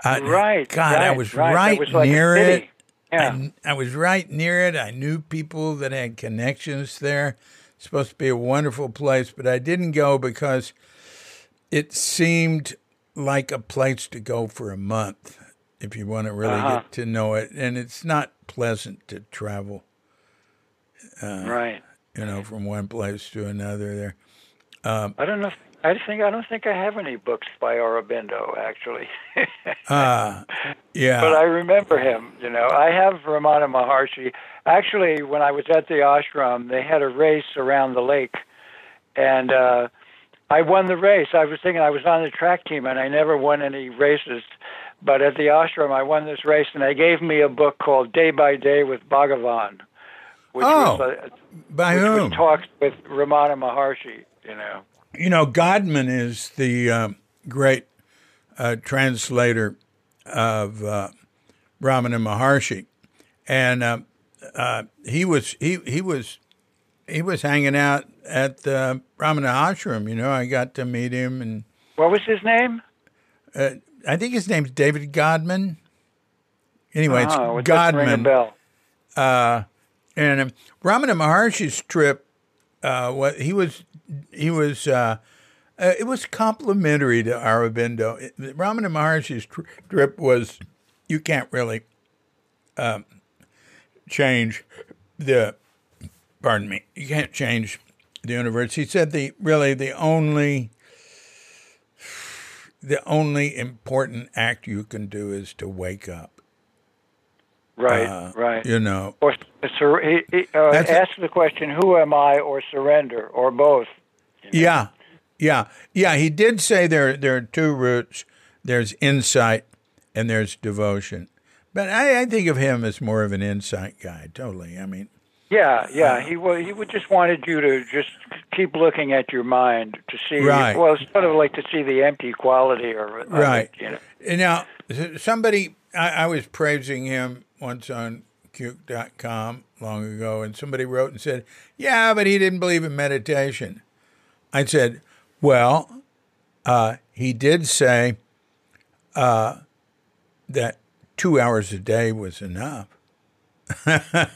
Right. God, I right, was right. right was like near it. Yeah. I, I was right near it. I knew people that had connections there. It's supposed to be a wonderful place, but I didn't go because it seemed like a place to go for a month if you want to really Uh-huh. get to know it. And it's not pleasant to travel, right. you know, from one place to another there. I don't know. If, I think I don't think I have any books by Aurobindo actually, Uh, yeah. but I remember him. You know, I have Ramana Maharshi. Actually, when I was at the ashram, they had a race around the lake, and uh, I won the race. I was thinking I was on the track team, and I never won any races. But at the ashram, I won this race, and they gave me a book called Day by Day with Bhagavan. which Oh, was uh, By which whom? talks with Ramana Maharshi. You know. You know, Godman is the um, great uh, translator of uh, Ramana Maharshi, and uh, uh, he was he he was he was hanging out at the Ramana ashram. You know, I got to meet him, and What was his name? uh, I think his name's David Godman. Anyway, oh, it's it doesn't ring a Godman. bell. uh, and um, Ramana Maharshi's trip, uh, what he was, he was, uh, uh, it was complimentary to Aurobindo. It- Ramana Maharshi's tr- trip was, you can't really um, change the, pardon me, you can't change the universe. He said the really the only, the only important act you can do is to wake up. Right, Uh, right. You know, Or sur- he, he, uh, ask the question, "Who am I?" or surrender, or both. Yeah, yeah, yeah. He did say there there are two routes. There's insight and there's devotion. But I, I think of him as more of an insight guy. Totally. I mean, Yeah, yeah. He he would just wanted you to just keep looking at your mind to see. Right. Well, it's sort of like to see the empty quality or of Right. It, you know. and now somebody I, I was praising him once on Cuke.com long ago, and somebody wrote and said, "Yeah, but he didn't believe in meditation." I said, "Well, uh, he did say uh, that two hours a day was enough."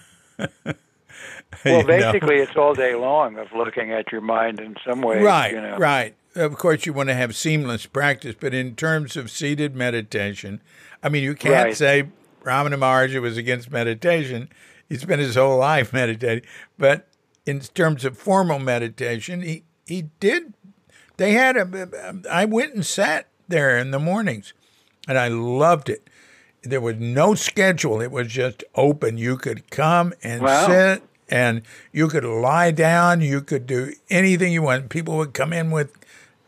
Well, You know? basically, it's all day long of looking at your mind in some ways. right, You know. right. Of course, you want to have seamless practice, but in terms of seated meditation, I mean, you can't Right. say Ramana Maharshi was against meditation. He spent his whole life meditating, but in terms of formal meditation, he he did. They had a. I went and sat there in the mornings, and I loved it. There was no schedule; it was just open. You could come and Wow. sit, and you could lie down. You could do anything you want. People would come in with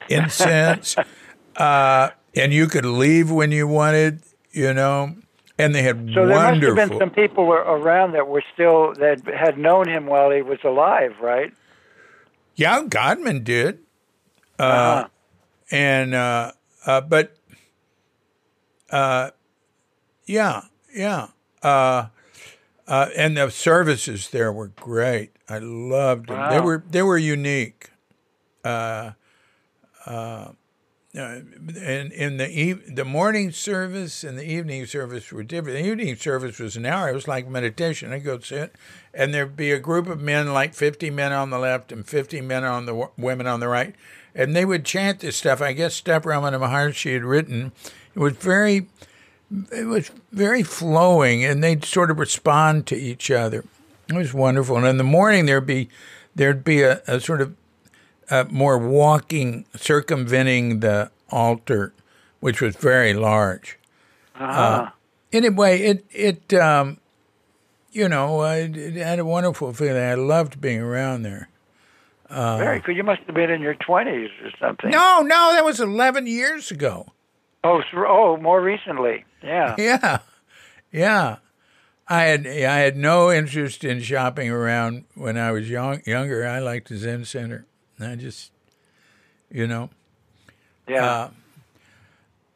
incense, uh, and you could leave when you wanted. You know, and they had So there must have been some people around that were still that had known him while he was alive, right? yeah, Godman did. Uh-huh. and uh, uh, but uh, yeah, yeah, uh, and the services there were great. I loved them. They were they were unique. Uh, uh, uh, and in the eve- the morning service and the evening service were different. The evening service was an hour. It was like meditation. I go sit, and there'd be a group of men, like fifty men on the left and fifty men on the w- women on the right, and they would chant this stuff. I guess stuff Ramana Maharshi had written. It was very, it was very flowing, and they'd sort of respond to each other. It was wonderful. And in the morning there'd be there'd be a, a sort of uh, more walking, circumventing the altar, which was very large. Uh-huh. Anyway, it it um, you know uh, it, it had a wonderful feeling. I loved being around there. Very good. You must have been in your twenties or something. No, no, that was eleven years ago. Oh, oh, more recently. Yeah. Yeah, yeah. I had I had no interest in shopping around when I was young younger. I liked the Zen Center. I just, you know. Yeah. Uh,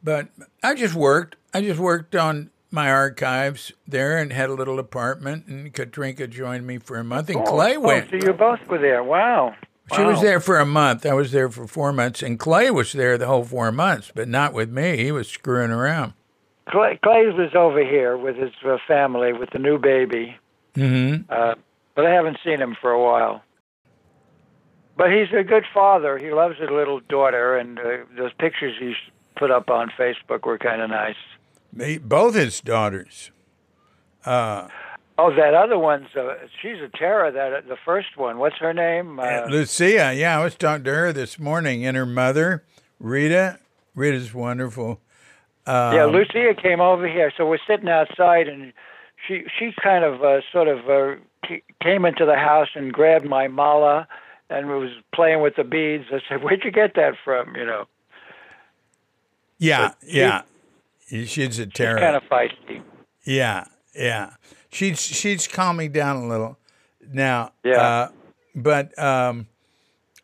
but I just worked. I just worked on my archives there and had a little apartment. And Katrinka joined me for a month. And Clay oh, went. so you both were there. Wow. She was there for a month. I was there for four months. And Clay was there the whole four months, but not with me. He was screwing around. Clay, Clay was over here with his uh, family with the new baby, hmm uh, but I haven't seen him for a while. But he's a good father. He loves his little daughter, and uh, those pictures he put up on Facebook were kind of nice. Me, both his daughters. Uh, Oh, that other one's uh, she's a terror. That the first one. What's her name? Uh, Lucia, yeah, I was talking to her this morning, and her mother, Rita. Rita's wonderful. Um, yeah, Lucia came over here, so we're sitting outside, and she she kind of uh, sort of uh, came into the house and grabbed my mala and was playing with the beads. I said, "Where'd you get that from?" You know, Yeah, she- yeah. She's a she's terror. kind of feisty. Yeah, yeah. She's she's calming down a little. now. Yeah. Uh, but um,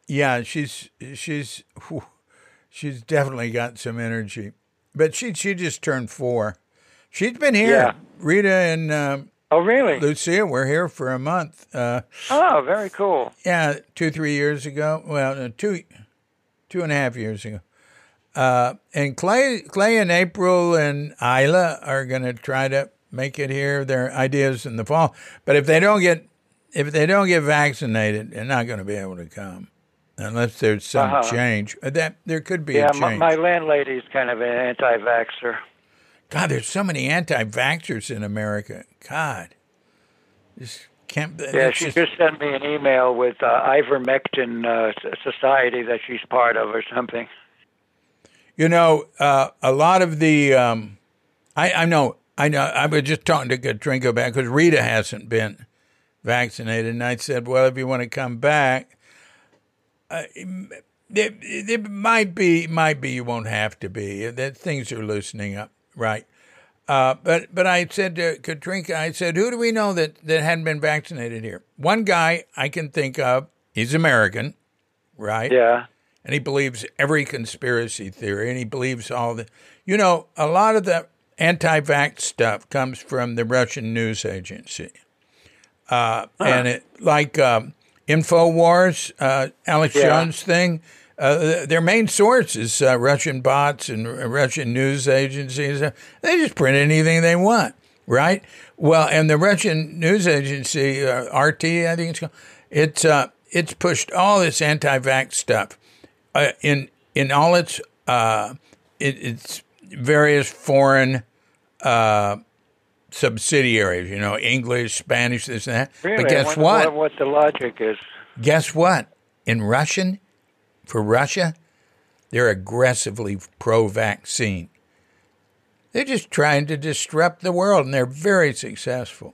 yeah, she's she's whew, she's definitely got some energy. But she she just turned four. She's been here. Yeah. Rita and um, Oh, really? Lucia We're here for a month. Uh, Oh, very cool. yeah, two three years ago. Well, two two and a half years ago. Uh, and Clay Clay and April and Isla are going to try to make it here. Their ideas in the fall, but if they don't get if they don't get vaccinated, they're not going to be able to come unless there's some Uh-huh. change. Uh, That there could be Yeah, a my, my landlady's kind of an anti-vaxxer. God, there's so many anti-vaxxers in America. God, just can't. Yeah, she just- just sent me an email with uh, ivermectin uh, society that she's part of or something. You know, uh, a lot of the, um, I, I know, I know, I was just talking to Katrinka about because Rita hasn't been vaccinated, and I said, well, if you want to come back, uh, there, there might be, might be you won't have to be. That things are loosening up, right? Uh, but but I said to Katrinka, I said, who do we know that that hadn't been vaccinated here? One guy I can think of, he's American, right? Yeah. and he believes every conspiracy theory, and he believes all the. You know, a lot of the anti-vax stuff comes from the Russian news agency, uh, and it like um, Infowars, uh, Alex Yeah. Jones thing. Uh, their main source is uh, Russian bots and Russian news agencies. They just print anything they want, right? Well, and the Russian news agency, uh, RT, I think it's called, it's uh, it's pushed all this anti-vax stuff uh, in in all its uh, it, its various foreign uh, subsidiaries. You know, English, Spanish, this and that. Really? But guess what? what? The logic is? Guess what? In Russian, for Russia, they're aggressively pro-vaccine. They're just trying to disrupt the world, and they're very successful.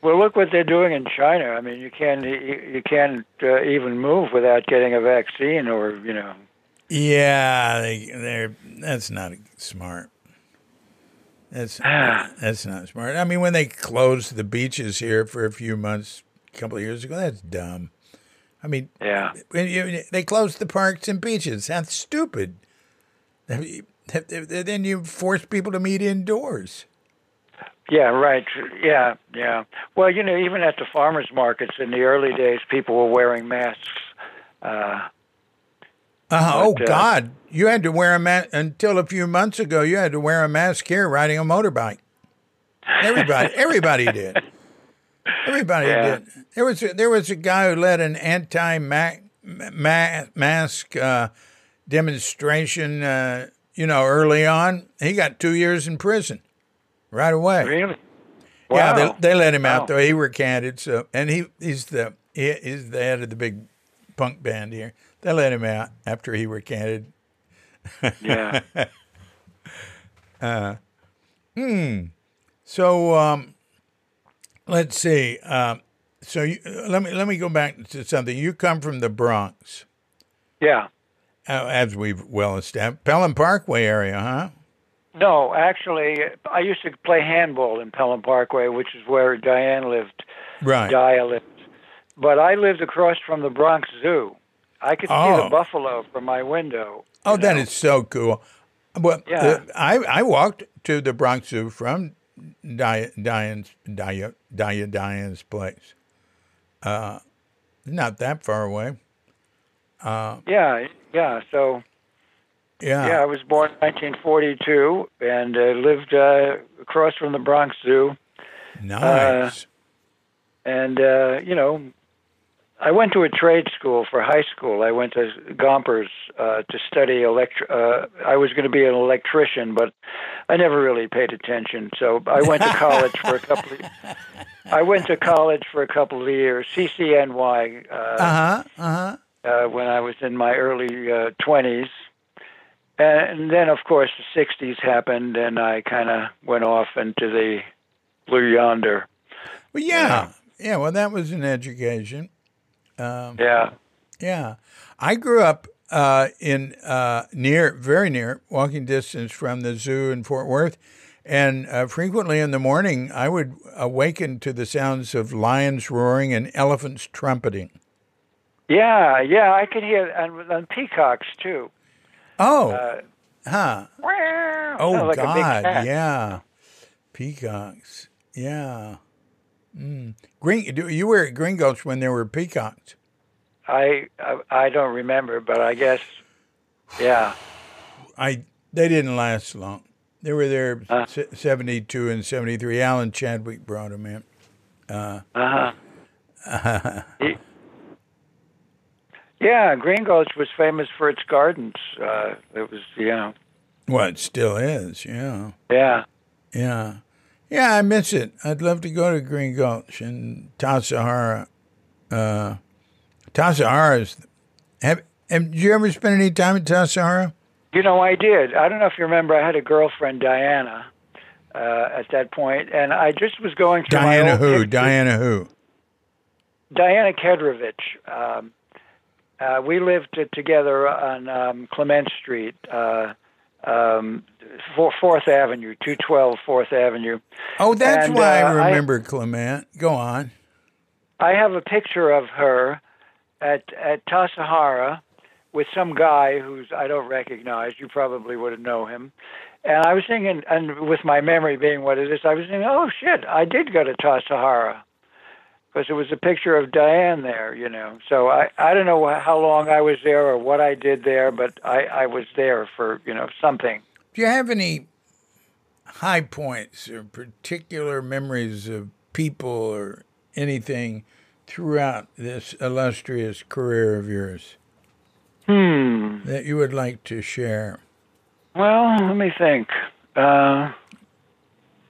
Well, look what they're doing in China. I mean, you can't you, you can't uh, even move without getting a vaccine, or you know. Yeah, they, they're that's not smart. That's that's not smart. I mean, when they closed the beaches here for a few months, a couple of years ago, that's dumb. I mean, Yeah. they closed the parks and beaches. That's stupid. Then you force people to meet indoors. Yeah, right. Yeah, yeah. Well, you know, even at the farmers markets in the early days, people were wearing masks. Uh, Uh, oh But, uh, God! You had to wear a mask until a few months ago. You had to wear a mask here riding a motorbike. Everybody, everybody did. Everybody Yeah. did. There was a, there was a guy who led an anti mask uh, demonstration. Uh, you know, early on, he got two years in prison right away. really? Yeah, they, they let him out Wow. though. He recanted. So, and he he's the he, he's the head of the big punk band here. They let him out after he recanted. Yeah. Hmm. So um, let's see. Um, so you, let me let me go back to something. You come from the Bronx, yeah. uh, as we've well established, Pelham Parkway area, huh? No, actually, I used to play handball in Pelham Parkway, which is where Diane lived. Right. Dia lived. But I lived across from the Bronx Zoo. I could see Oh. the buffalo from my window. Oh, that know. is so cool. Well, Yeah. uh, I I walked to the Bronx Zoo from Di- Diane's Dia Dia Diane's place. Uh, not that far away. Yeah, yeah. So Yeah. yeah, I was born in 1942 and uh, lived uh, across from the Bronx Zoo. Nice. And uh, you know, I went to a trade school for high school. I went to Gompers uh, to study elect. Uh, I was going to be an electrician, but I never really paid attention. So I went to college for a couple. Of, I went to college for a couple of years, CCNY, uh, uh huh. Uh huh. uh, when I was in my early uh, 20s. And then, of course, the 60s happened, and I kind of went off into the blue yonder. Well, yeah. Yeah. Well, that was an education. Yeah. Yeah. I grew up uh, in uh, near, very near, walking distance from the zoo in Fort Worth. And uh, frequently in the morning, I would awaken to the sounds of lions roaring and elephants trumpeting. Yeah, yeah, I could hear and, and peacocks too. Oh, Uh, huh. oh, Oh, like God. Yeah. Peacocks. Yeah. Mm. Green, you were at Green Gulch when there were peacocks. I, I I don't remember, but I guess yeah. I They didn't last long. They were there Uh. se- 72 and 73. Alan Chadwick brought them in. Uh huh. yeah, Green Gulch was famous for its gardens. Uh, it was, you know, Well, it still is. Yeah. yeah. Yeah. Yeah, I miss it. I'd love to go to Green Gulch and Tassajara. Uh, Tassajara is. Have, have, did you ever spend any time at Tassajara? You know, I did. I don't know if you remember. I had a girlfriend, Diana, uh, at that point, and I just was going through Diana who? Diana who? Diana Kedrovich. Um, uh, we lived together on um, Clement Street, uh, um, Fourth Avenue, 212 Fourth Avenue. Oh, that's And, why uh, I I- remember Clement. Go on. I have a picture of her at at Tassajara with some guy who's I don't recognize. You probably wouldn't know him. And I was thinking, and with my memory being what it is, I was thinking, oh shit, I did go to Tassajara because it was a picture of Diane there, you know. So I I don't know how long I was there or what I did there, but I I was there for you know something. Do you have any high points or particular memories of people or anything throughout this illustrious career of yours Hmm. that you would like to share? Well, let me think. Uh,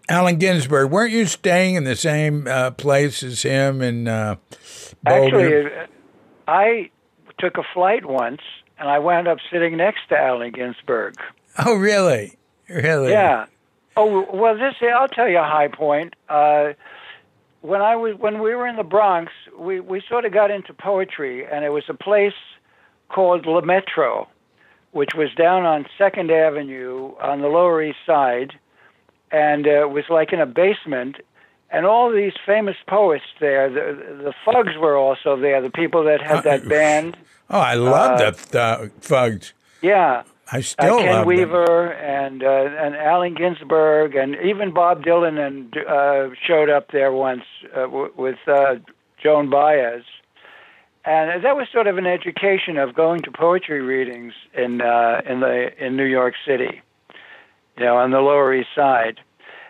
Allen Ginsberg, weren't you staying in the same uh, place as him in uh, Boulder? Actually, I took a flight once, and I wound up sitting next to Allen Ginsberg. oh, really? Really? Yeah. Oh well, this I'll tell you a high point. Uh, when I was when we were in the Bronx, we we sort of got into poetry, and it was a place called Le Metro, which was down on Second Avenue on the Lower East Side, and uh, it was like in a basement. And all these famous poets there, the, the Fugs were also there. The people that had that Uh, band, Oh, I love Uh, the th- Fugs. yeah. I uh, still Ken love them. Weaver and uh, and Allen Ginsberg and even Bob Dylan and uh, showed up there once uh, w- with uh, Joan Baez, and that was sort of an education of going to poetry readings in uh, in the in New York City, you know, on the Lower East Side,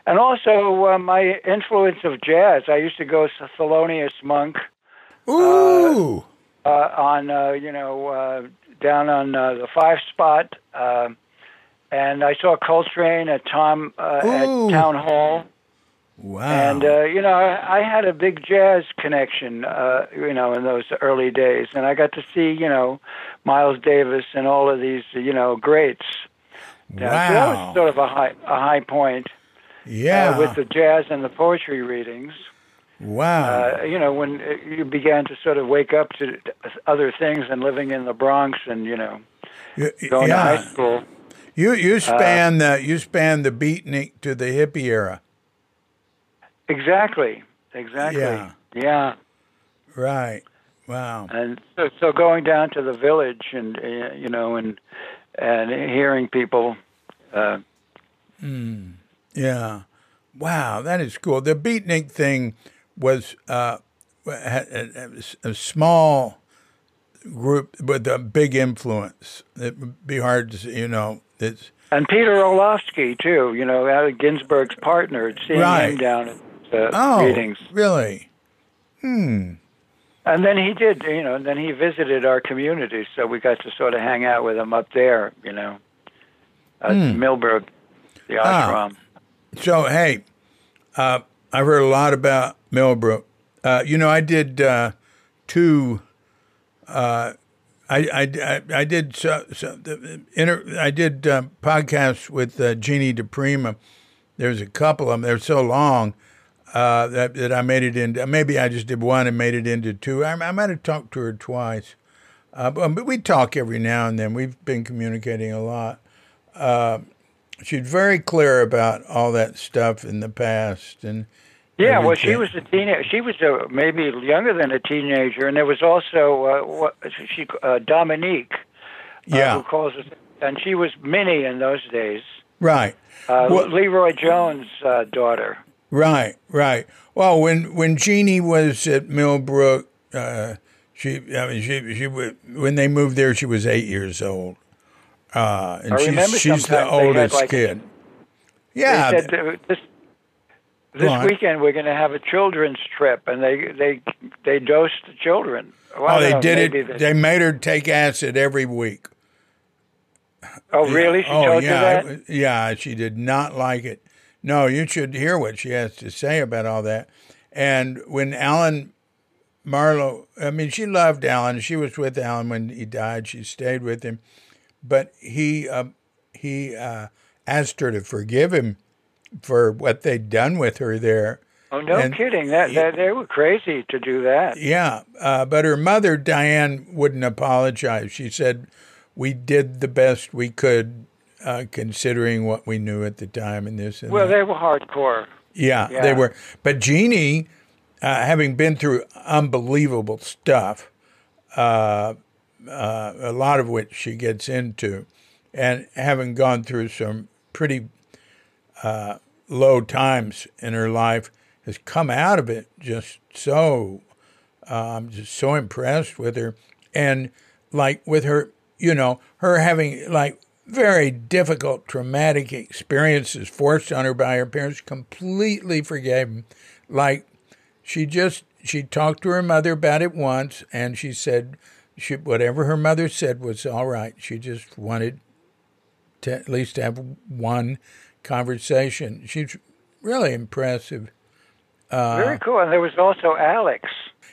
and also uh, my influence of jazz. I used to go to Thelonious Monk Ooh. uh, on uh, you know uh, down on uh, the five spot, uh, and I saw Coltrane at Tom uh, at Town Hall, wow. and uh, you know I, I had a big jazz connection, uh, you know, in those early days, and I got to see you know Miles Davis and all of these you know greats. So that wow. was sort of a high a high point yeah. uh, with the jazz and the poetry readings wow. uh, you know, when uh, you began to sort of wake up to other things and living in the Bronx and, you know, Y- going yeah. to high school. You uh, you span the you span the beatnik to the hippie era. Exactly. Exactly. Yeah. Yeah. Right. Wow. And so, so going down to the village and, uh, you know, and, and hearing people, uh, Yeah. Wow, that is cool. The beatnik thing was uh, had a, a small group with a big influence. It would be hard to, see, you know. It's and Peter Orlovsky too, you know, Allen Ginsberg's partner, seeing Right. him down at the oh, meetings. really? Hmm. And then he did, you know, and then he visited our community, so we got to sort of hang out with him up there, you know, at Millbrook, the Hmm. Ah. So hey, uh, I've heard a lot about Millbrook. Uh, you know, I did uh, two. Uh, I, I, I, I did so, so the inter, I did uh, podcasts with uh, Jeannie di Prima. There's a couple of them. They're so long uh, that that I made it into. Maybe I just did one and made it into two. I, I might have talked to her twice, uh, but, but we talk every now and then. We've been communicating a lot. Uh, she's very clear about all that stuff in the past and yeah, well, she was a teenager. She was a, maybe younger than a teenager, and there was also uh, what she uh, Dominique. Uh, yeah, who calls us, and she was Minnie in those days. Right. Uh, well, LeRoi Jones' uh, daughter. Right, right. Well, when when Jeannie was at Millbrook, uh, she I mean she she when they moved there, she was eight years old. Uh, and she's, she's the oldest like, kid. Yeah. Said this this weekend we're going to have a children's trip, and they they they dosed the children. Well, oh, they know, did it. They, they made her take acid every week. Oh, really? She oh, yeah, yeah. She did not like it. No, you should hear what she has to say about all that. And when Alan Marlowe, I mean, she loved Alan. She was with Alan when he died. She stayed with him, but he uh, he uh, asked her to forgive him for what they'd done with her there. Oh, no and, kidding! That, that they were crazy to do that. Yeah, uh, but her mother Diane wouldn't apologize. She said, "We did the best we could, uh, considering what we knew at the time." And this. And well, that. they were hardcore. Yeah, yeah, they were. But Jeannie, uh, having been through unbelievable stuff, uh, uh, a lot of which she gets into, and having gone through some pretty uh, low times in her life, has come out of it just so. Um, just so impressed with her, and like with her, you know, her having like very difficult, traumatic experiences forced on her by her parents, completely forgave them. Like she just she talked to her mother about it once, and she said she whatever her mother said was all right. She just wanted to at least have one conversation. She's really impressive. Uh, Very cool. And there was also Alex.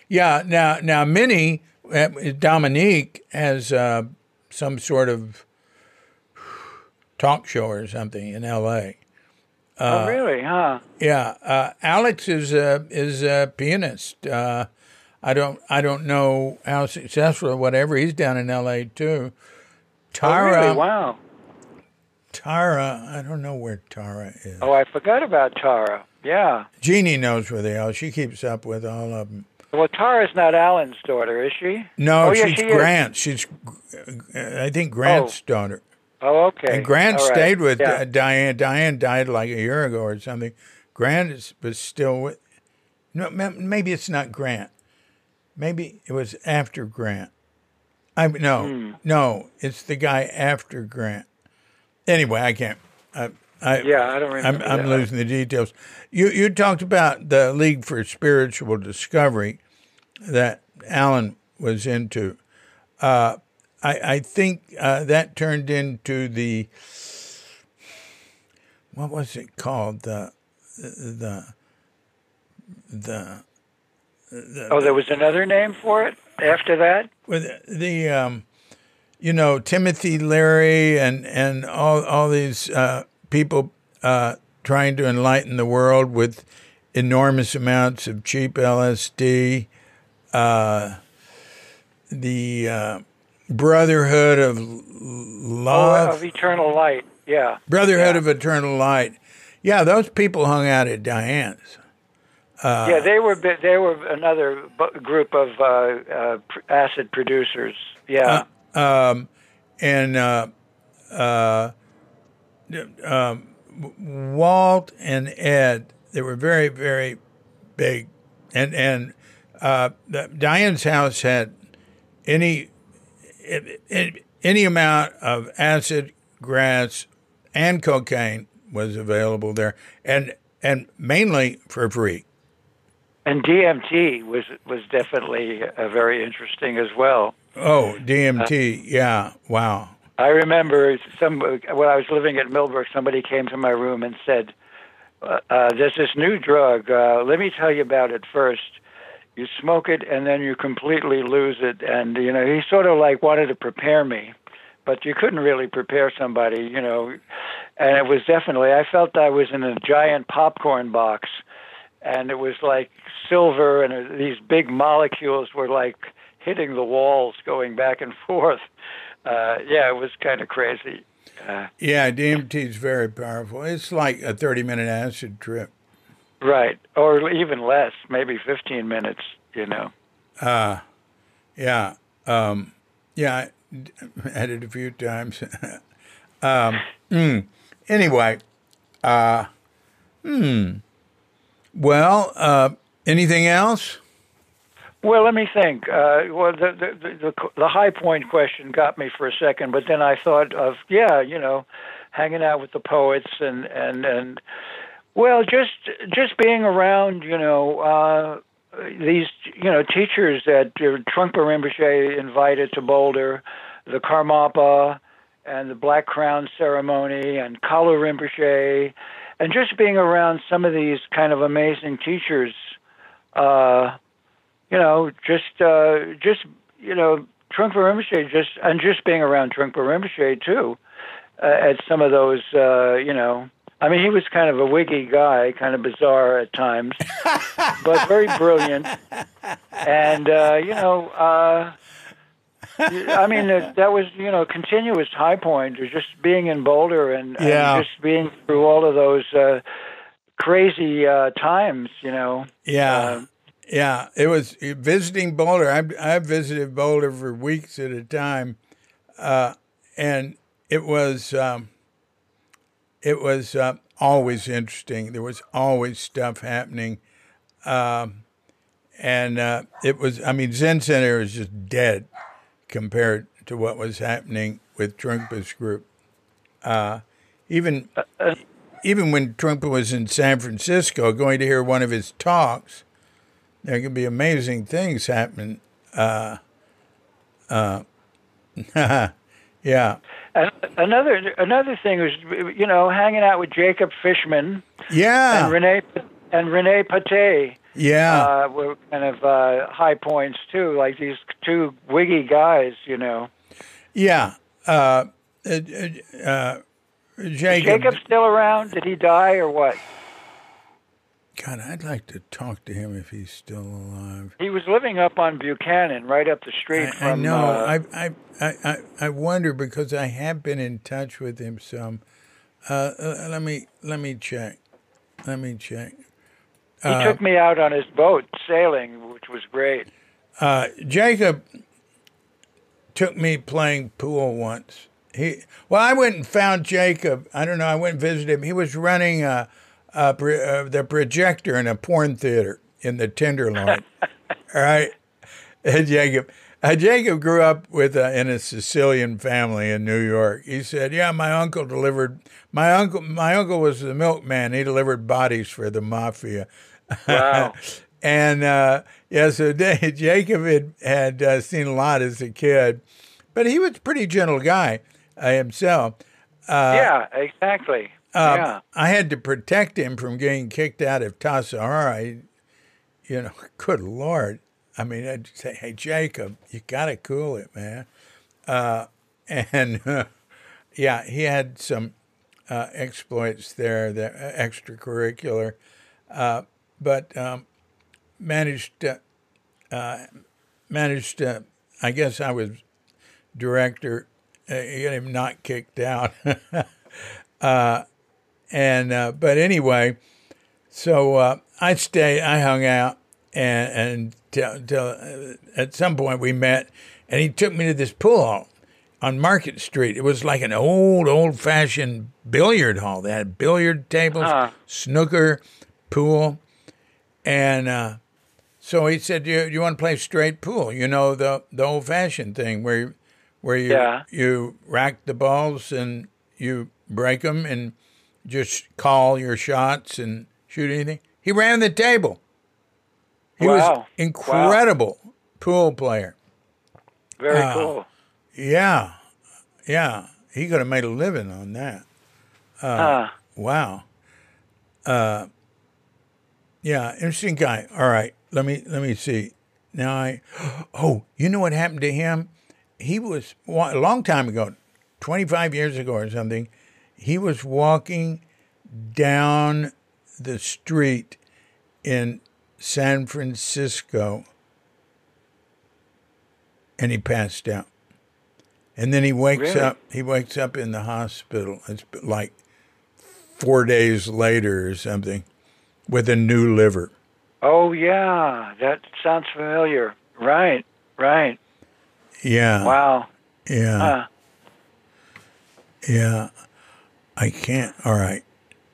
Yeah. Now, now Minnie uh, Dominique has uh, some sort of talk show or something in L.A. Uh, oh, really? Huh? Yeah. Uh, Alex is a is a pianist. Uh, I don't I don't know how successful or whatever. He's down in L.A. too. Tara. Oh, really? Wow. Tara, I don't know where Tara is. Oh, I forgot about Tara. Yeah. Jeannie knows where they are. She keeps up with all of them. Well, Tara's not Alan's daughter, is she? No, oh, she's yeah, she Grant. Is. She's, I think, Grant's oh. daughter. Oh, okay. And Grant all stayed right. with yeah. Diane. Diane died like a year ago or something. Grant is, was still with. No, maybe it's not Grant. Maybe it was after Grant. I no, mm. no, it's the guy after Grant anyway, I can't. I, I, yeah, I don't remember. I'm, I'm losing the details. You you talked about the League for Spiritual Discovery that Alan was into. Uh, I I think uh, that turned into the what was it called the the the, the oh there was another name for it after that. With the um, you know Timothy Leary and and all all these uh, people uh, trying to enlighten the world with enormous amounts of cheap LSD. Uh, the uh, Brotherhood of Love oh, of Eternal Light, yeah. Brotherhood yeah. of Eternal Light, yeah. Those people hung out at Diane's. Uh, yeah, they were they were another group of uh, uh, acid producers. Yeah, um, and uh, uh, um, Walt and Ed, they were very, very big, and and uh, Diane's house had any any amount of acid, grass, and cocaine was available there, and and mainly for free. And DMT was was definitely uh, very interesting as well. Oh, DMT. Uh, yeah. Wow. I remember some when I was living at Millbrook, somebody came to my room and said, uh, uh, "There's this new drug. Uh, let me tell you about it first. You smoke it, and then you completely lose it." And you know, he sort of like wanted to prepare me, but you couldn't really prepare somebody, you know. And it was definitely. I felt I was in a giant popcorn box, and it was like silver, and uh, these big molecules were like hitting the walls, going back and forth. Uh, yeah, it was kind of crazy. Uh, Yeah, DMT is very powerful. It's like a 30 minute acid trip. Right, or even less, maybe 15 minutes. You know. Uh, yeah. Um, yeah, I had it a few times. um, mm, anyway, uh, hmm. Well, uh, anything else? Well, let me think. Uh, well, the, the the the high point question got me for a second, but then I thought of yeah, you know, hanging out with the poets and and and well, just just being around, you know, uh, these you know teachers that uh, Trungpa Rinpoche invited to Boulder, the Karmapa, and the Black Crown ceremony, and Kalu Rinpoche, and just being around some of these kind of amazing teachers. Uh, you know, just uh, just you know, Trungpa Rinpoche, just and just being around Trungpa Rinpoche too, uh, at some of those, uh, you know, I mean, he was kind of a wiggy guy, kind of bizarre at times, but very brilliant, and uh, you know. Uh, I mean, uh, that was you know continuous high point, or just being in Boulder and, Yeah. and just being through all of those uh, crazy uh, times, you know. Yeah. Uh, yeah. It was visiting Boulder. I, I visited Boulder for weeks at a time. Uh, and it was, um, it was uh, always interesting. There was always stuff happening. Um, and uh, it was, I mean, Zen Center is just dead compared to what was happening with Trungpa's group. Uh, even even when Trungpa was in San Francisco, going to hear one of his talks, there can be amazing things happening. Uh, uh, yeah, another another thing was, you know, hanging out with Jacob Fishman yeah, and Renee and Renee Pate yeah, uh, were kind of uh, high points too, like these two wiggy guys, you know. yeah. Uh, uh, uh, Jacob, Jacob's still around? Did he die or what? God, I'd like to talk to him if he's still alive. He was living up on Buchanan, right up the street I, from. I know. Uh, I, I, I, I, I wonder because I have been in touch with him some. Uh, uh, let me let me check. Let me check. he uh, took me out on his boat sailing, which was great. Uh, Jacob took me playing pool once. He well, I went and found Jacob. I don't know. I went and visited him. He was running a, pro- uh, the projector in a porn theater in the Tenderloin. All right, and Jacob. Uh, Jacob grew up with a, in a Sicilian family in New York. He said, "Yeah, my uncle delivered. My uncle, my uncle was the milkman. He delivered bodies for the mafia." Wow. and uh, yeah, so Jacob had had uh, seen a lot as a kid, but he was a pretty gentle guy uh, himself. yeah, exactly. Um, yeah. I had to protect him from getting kicked out of Tassajara. He- You know, good Lord. I mean, I'd say, hey, Jacob, you got to cool it, man. Uh, and yeah, he had some uh, exploits there, that uh, extracurricular, uh, but um, managed to, uh, managed to, I guess I was director, uh, get him not kicked out. uh, and uh, but anyway, so uh, I stayed. I hung out, and and till, till uh, at some point we met, and he took me to this pool hall on Market Street. It was like an old, old fashioned billiard hall. They had billiard tables, Huh. snooker, pool, and uh, so he said, "Do you, you want to play straight pool? You know the the old fashioned thing where where you Yeah. you rack the balls and you break them and just call your shots and shoot anything." He ran the table. He was Wow. incredible pool player. Very uh, cool. Yeah, yeah. He could have made a living on that. Huh. Wow. Uh, yeah, interesting guy. All right, let me let me see. Now I, oh, you know what happened to him? He was a long time ago, twenty five years ago or something. He was walking down the street in San Francisco, and he passed out. and then he wakes Really? up. He wakes up in the hospital. It's like four days later or something, with a new liver. Oh yeah, that sounds familiar. Right, right. Yeah, Wow. yeah, Huh. yeah. I can't. All right,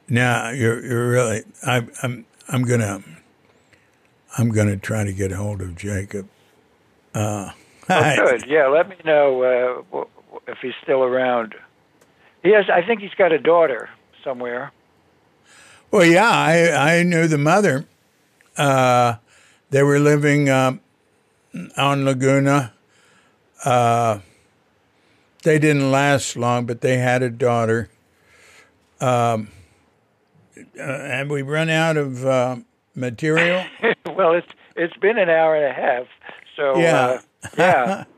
now you're you're really. I, I'm I'm gonna I'm gonna try to get a hold of Jacob. Uh, Oh, good. Yeah, let me know uh, if he's still around. He has. I think he's got a daughter somewhere. Well, yeah, I I knew the mother. Uh, they were living uh, on Laguna. Uh, they didn't last long, but they had a daughter. Um, uh, have we run out of uh, material? well, it's it's been an hour and a half. So Yeah. uh, yeah.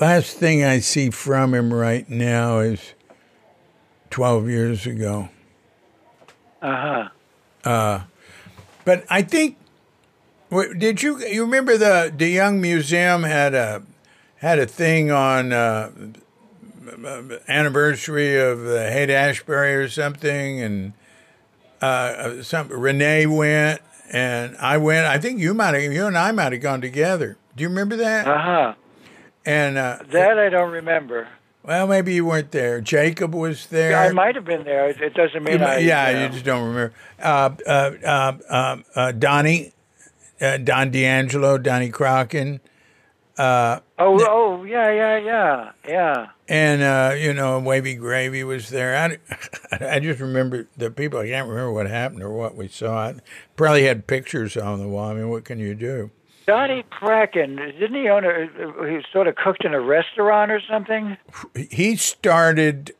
Last thing I see from him right now is 12 years ago. Uh huh. Uh But I think, did you you remember the the Young Museum had a had a thing on uh, anniversary of the Haight Ashbury or something, and uh, some Renee went and I went. I think you might have you and I might have gone together. Do you remember that? Uh huh. And uh, That I don't remember. well, maybe you weren't there. Jacob was there. I might have been there. It doesn't mean You I. yeah, uh, you just don't remember. Uh, uh, uh, uh, uh, Donnie, uh, Don D'Angelo, Donnie Crocken, Oh, oh, yeah, yeah, yeah, yeah. and uh, you know Wavy Gravy was there. I, I just remember the people. I can't remember what happened or what we saw. I probably had pictures on the wall. I mean, what can you do? Donnie Kraken, didn't he own a? He sort of cooked in a restaurant or something. He started.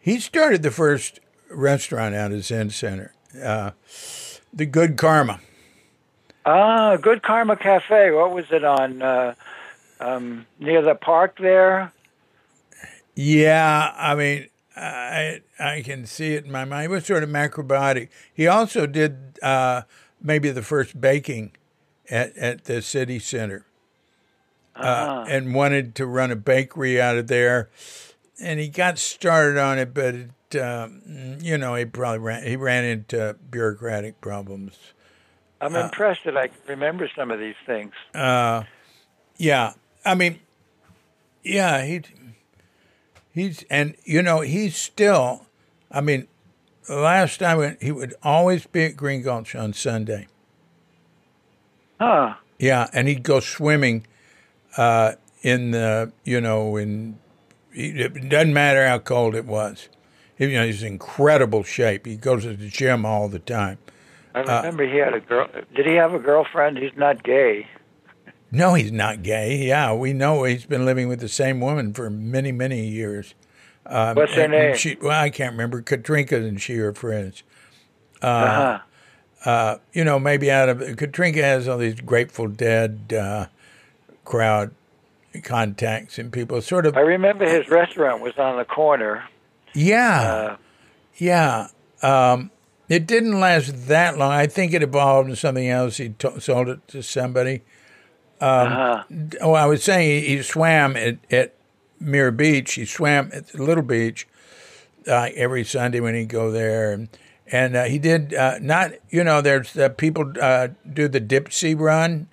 He started the first restaurant out of Zen Center, uh, the Good Karma. Ah, Good Karma Cafe. What was it on? Uh, um, near the park there. Yeah, I mean, I I can see it in my mind. He was sort of macrobiotic. He also did uh, maybe the first baking at, at the city center, uh, and wanted to run a bakery out of there. And he got started on it, but it, um, you know, he probably ran he ran into bureaucratic problems. I'm Uh, impressed that I can remember some of these things. Uh, Yeah, I mean, yeah, he he's and you know he's still. I mean, last time he would always be at Green Gulch on Sunday. Huh. Yeah, and he'd go swimming uh, in the you know in it doesn't matter how cold it was. He, you know, he's in incredible shape. He goes to the gym all the time. I remember he had a girl. Did he have a girlfriend? He's not gay. No, he's not gay. Yeah, we know he's been living with the same woman for many, many years. Um, What's her name? She, well, I can't remember. Katrinka and she are friends. Uh huh. You know, maybe out of Katrinka has all these Grateful Dead uh, crowd contacts and people. Sort of, I remember his restaurant was on the corner. yeah, Uh, yeah. Um, it didn't last that long. I think it evolved into something else. He to- sold it to somebody. uh-huh. Oh, I was saying he, he swam at, at Muir Beach. He swam at the Little Beach uh, every Sunday when he'd go there. And, and uh, he did uh, not, you know, there's uh, people uh, do the Dipsea run,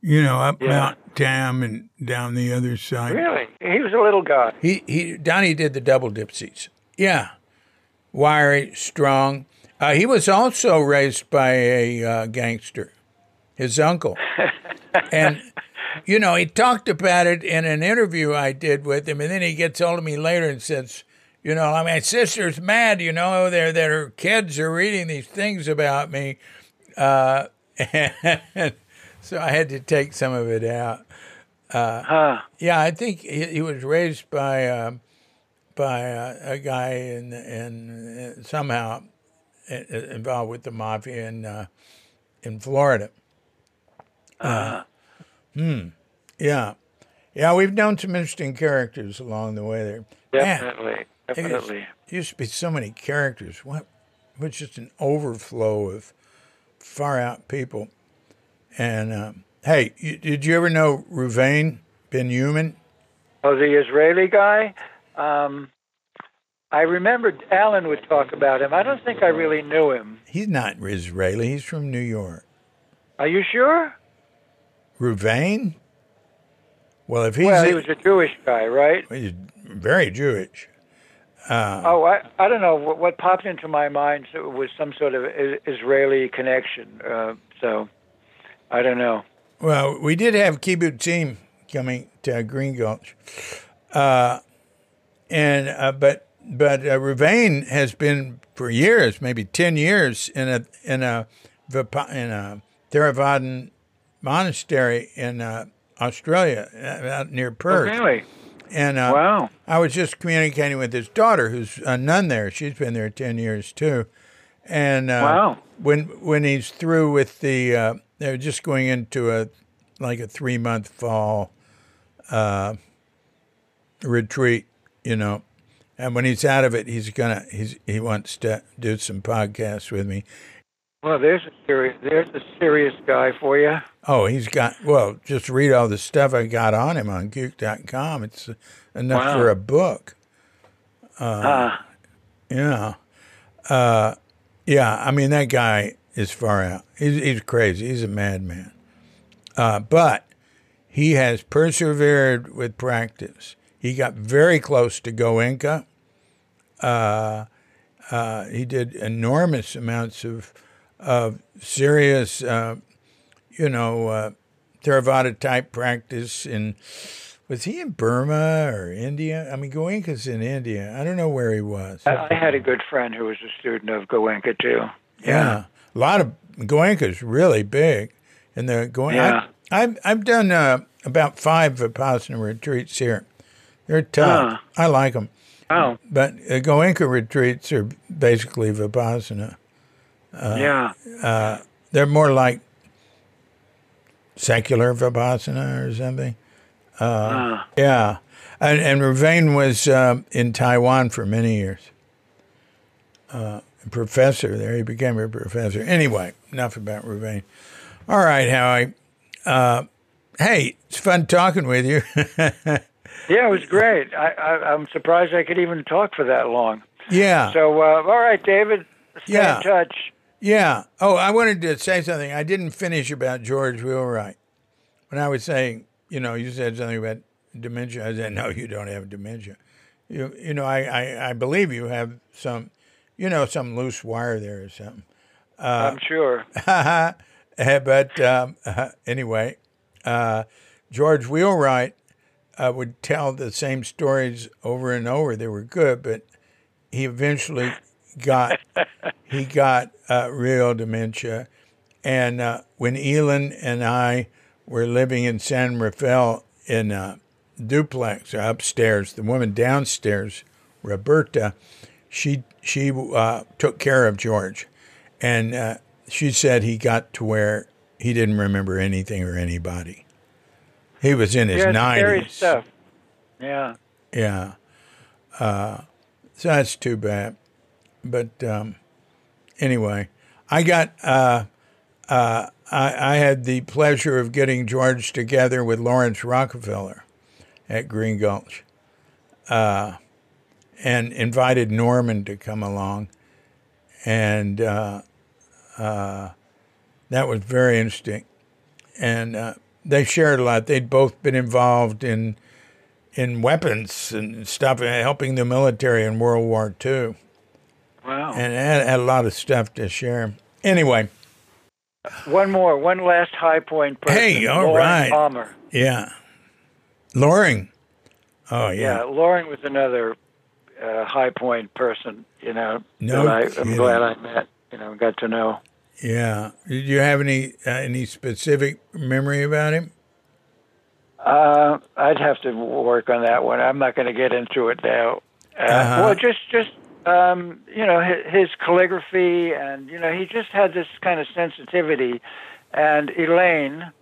you know, up Yeah. Mount Tam and down the other side. Really? He was a little guy. He, he, Donnie did the double Dipseas. Yeah. Wiry, strong. Uh, he was also raised by a uh, gangster, his uncle. and, you know, he talked about it in an interview I did with him. And then he gets hold of me later and says, you know, my sister's mad, you know, they're, that her kids are reading these things about me. Uh, and so I had to take some of it out. Huh. Yeah, I think he, he was raised by uh, by uh, a guy in in uh, somehow uh, involved with the mafia in uh, in Florida. Uh, hmm. Yeah, yeah. We've known some interesting characters along the way there. Man, Definitely. used- Definitely. used to be so many characters. What it was just an overflow of far out people. And um, hey, you, did you ever know Ruvain Ben Human? Oh, the Israeli guy. Um, I remember Alan would talk about him. I don't think I really knew him. He's not Israeli. He's from New York. Are you sure? Ruvain? Well, if he's well, he was a Jewish guy, right? he's very Jewish. Uh, Oh, I I don't know what, what popped into my mind was some sort of Israeli connection. Uh, so I don't know. Well, we did have kibbutzim coming to Green Gulch, uh, and uh, but but uh, Rouvain has been for years, maybe ten years, in a in a in a Theravadan monastery in uh, Australia, uh, out near Perth. Oh, Perth. really? And uh, Wow. I was just communicating with his daughter, who's a nun there. She's been there ten years too. And uh, Wow. when when he's through with the, uh, they're just going into a like a three month fall uh, retreat, you know. And when he's out of it, he's gonna he's he wants to do some podcasts with me. Well, there's a serious there's a serious guy for you. Oh, he's got well. Just read all the stuff I got on him on Cuke.com. It's enough Wow. for a book. Ah, Yeah. Uh, yeah. I mean, that guy is far out. He's, he's crazy. He's a madman. Uh, but he has persevered with practice. He got very close to Goenka. Uh, uh, he did enormous amounts of, of serious, uh, you know, uh, Theravada type practice in was he in Burma or India? I mean, Goenka's in India. I don't know where he was. I, I had a good friend who was a student of Goenka too. Yeah, a lot of Goenka's really big, and the Goenka. Yeah. I've I've done uh, about five Vipassana retreats here. They're tough. I like them, Oh, but uh, Goenka retreats are basically Vipassana. Uh, yeah. They're more like secular Vipassana or something. Ah, Yeah, and and was um, in Taiwan for many years. Uh, professor there, he became a professor. Anyway, enough about Ravane. All right, Howie. Uh, hey, it's fun talking with you. yeah, it was great. I, I I'm surprised I could even talk for that long. yeah, So, uh, all right, David, stay Yeah. in touch. yeah. Oh, I wanted to say something. I didn't finish about George Wheelwright. When I was saying, you know, you said something about dementia. I said, no, you don't have dementia. You, you know, I, I, I believe you have some, you know, some loose wire there or something. I'm sure. Uh, but um, uh, anyway, uh, George Wheelwright uh, would tell the same stories over and over. They were good, but he eventually got he got uh, real dementia. And uh, when Elin and I were living in San Rafael in a duplex upstairs, the woman downstairs, Roberta, she she uh, took care of George, and uh, she said he got to where he didn't remember anything or anybody. He was in his Yeah, nineties. stuff. Yeah. Yeah. Uh, so that's too bad. But um, anyway, I got, uh, uh, I, I had the pleasure of getting George together with Laurance Rockefeller at Green Gulch uh, and invited Norman to come along. And uh, uh, that was very interesting. And uh, they shared a lot. They'd both been involved in in weapons and stuff, and helping the military in World War II, Wow. and had, had a lot of stuff to share. Anyway, One more, one last high point person. Hey, all Loring right. Palmer. yeah, Loring. Oh Yeah, yeah, Loring was another uh, high point person. You know, No that I. I'm glad I met. You know, got to know. Yeah. Did you have any uh, any specific memory about him? Uh, I'd have to work on that one. I'm not going to get into it now. Uh, Uh-huh. Well, just just um, you know his, his calligraphy, and you know he just had this kind of sensitivity. And Elaine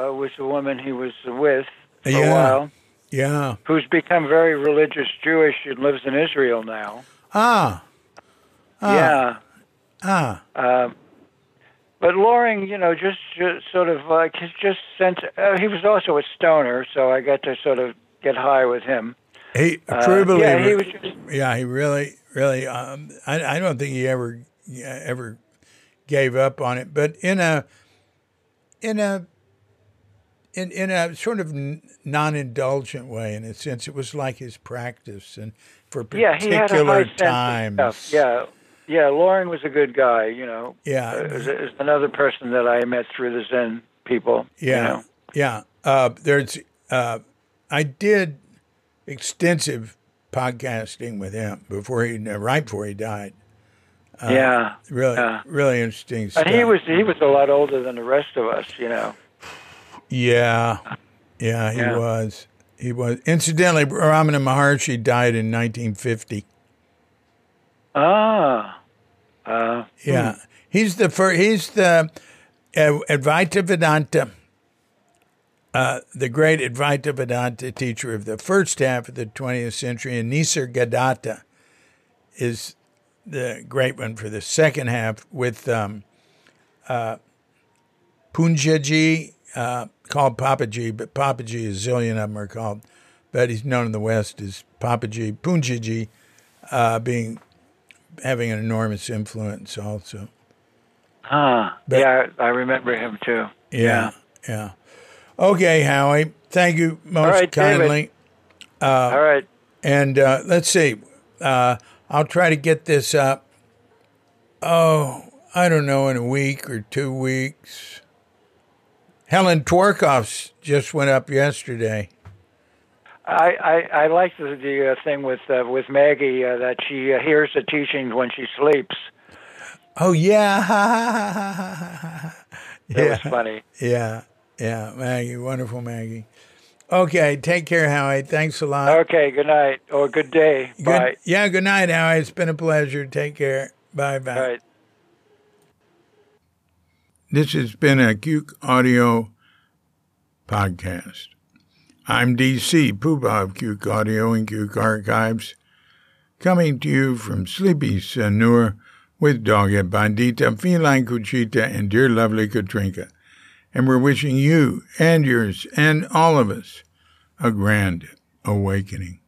uh, was the woman he was with for Yeah. a while, Yeah. who's become very religious Jewish and lives in Israel now. Ah. Ah. Yeah, Ah. Um, but Loring, you know, just, just sort of like his just sense. Uh, he was also a stoner, so I got to sort of get high with him. He a true Uh, believer. yeah, he was just Yeah, he really, really. Um, I, I don't think he ever, ever gave up on it. But in a, in a, in in a sort of non-indulgent way, in a sense, it was like his practice, and for yeah, he had a particular of times. Yeah, yeah. Loring was a good guy. You know, yeah, uh, is, is another person that I met through the Zen people. you yeah, know. yeah. Uh, there's, uh, I did extensive podcasting with him before he, right before he died. yeah. Really, Yeah. really interesting stuff. And he was he was a lot older than the rest of us. You know. Yeah, yeah, he Yeah. was. He was. Incidentally, Ramana Maharshi died in 1950. Ah. Uh, Yeah, he's the first. He's the uh, Advaita Vedanta, uh, the great Advaita Vedanta teacher of the first half of the 20th century, and Nisargadatta is the great one for the second half with um, uh, Punjaji, uh, called Papaji, but Papaji, a zillion of them are called, but he's known in the West as Papaji. Punjaji uh, being having an enormous influence also. ah. But- yeah, I remember him too. Yeah, yeah. Okay, Howie. Thank you most right, kindly. All right. And uh, let's see. Uh, I'll try to get this up. Oh, I don't know, in a week or two weeks. Helen Tworkov's just went up yesterday. I, I, I like the, the uh, thing with uh, with Maggie uh, that she uh, hears the teachings when she sleeps. Oh yeah, That was funny. yeah, yeah. Maggie, wonderful Maggie. Okay, take care, Howie. Thanks a lot. Okay. Good night or good day. Good, Bye. Yeah, good night, Howie. It's been a pleasure. Take care. Bye bye. Right. This has been a Cuke Audio podcast. I'm DC, Poobah of Cuke Audio and Cuke Archives, coming to you from sleepy Sanur with Dogget Bandita, Feline Cuchita, and dear lovely Katrinka. And we're wishing you and yours and all of us a grand awakening.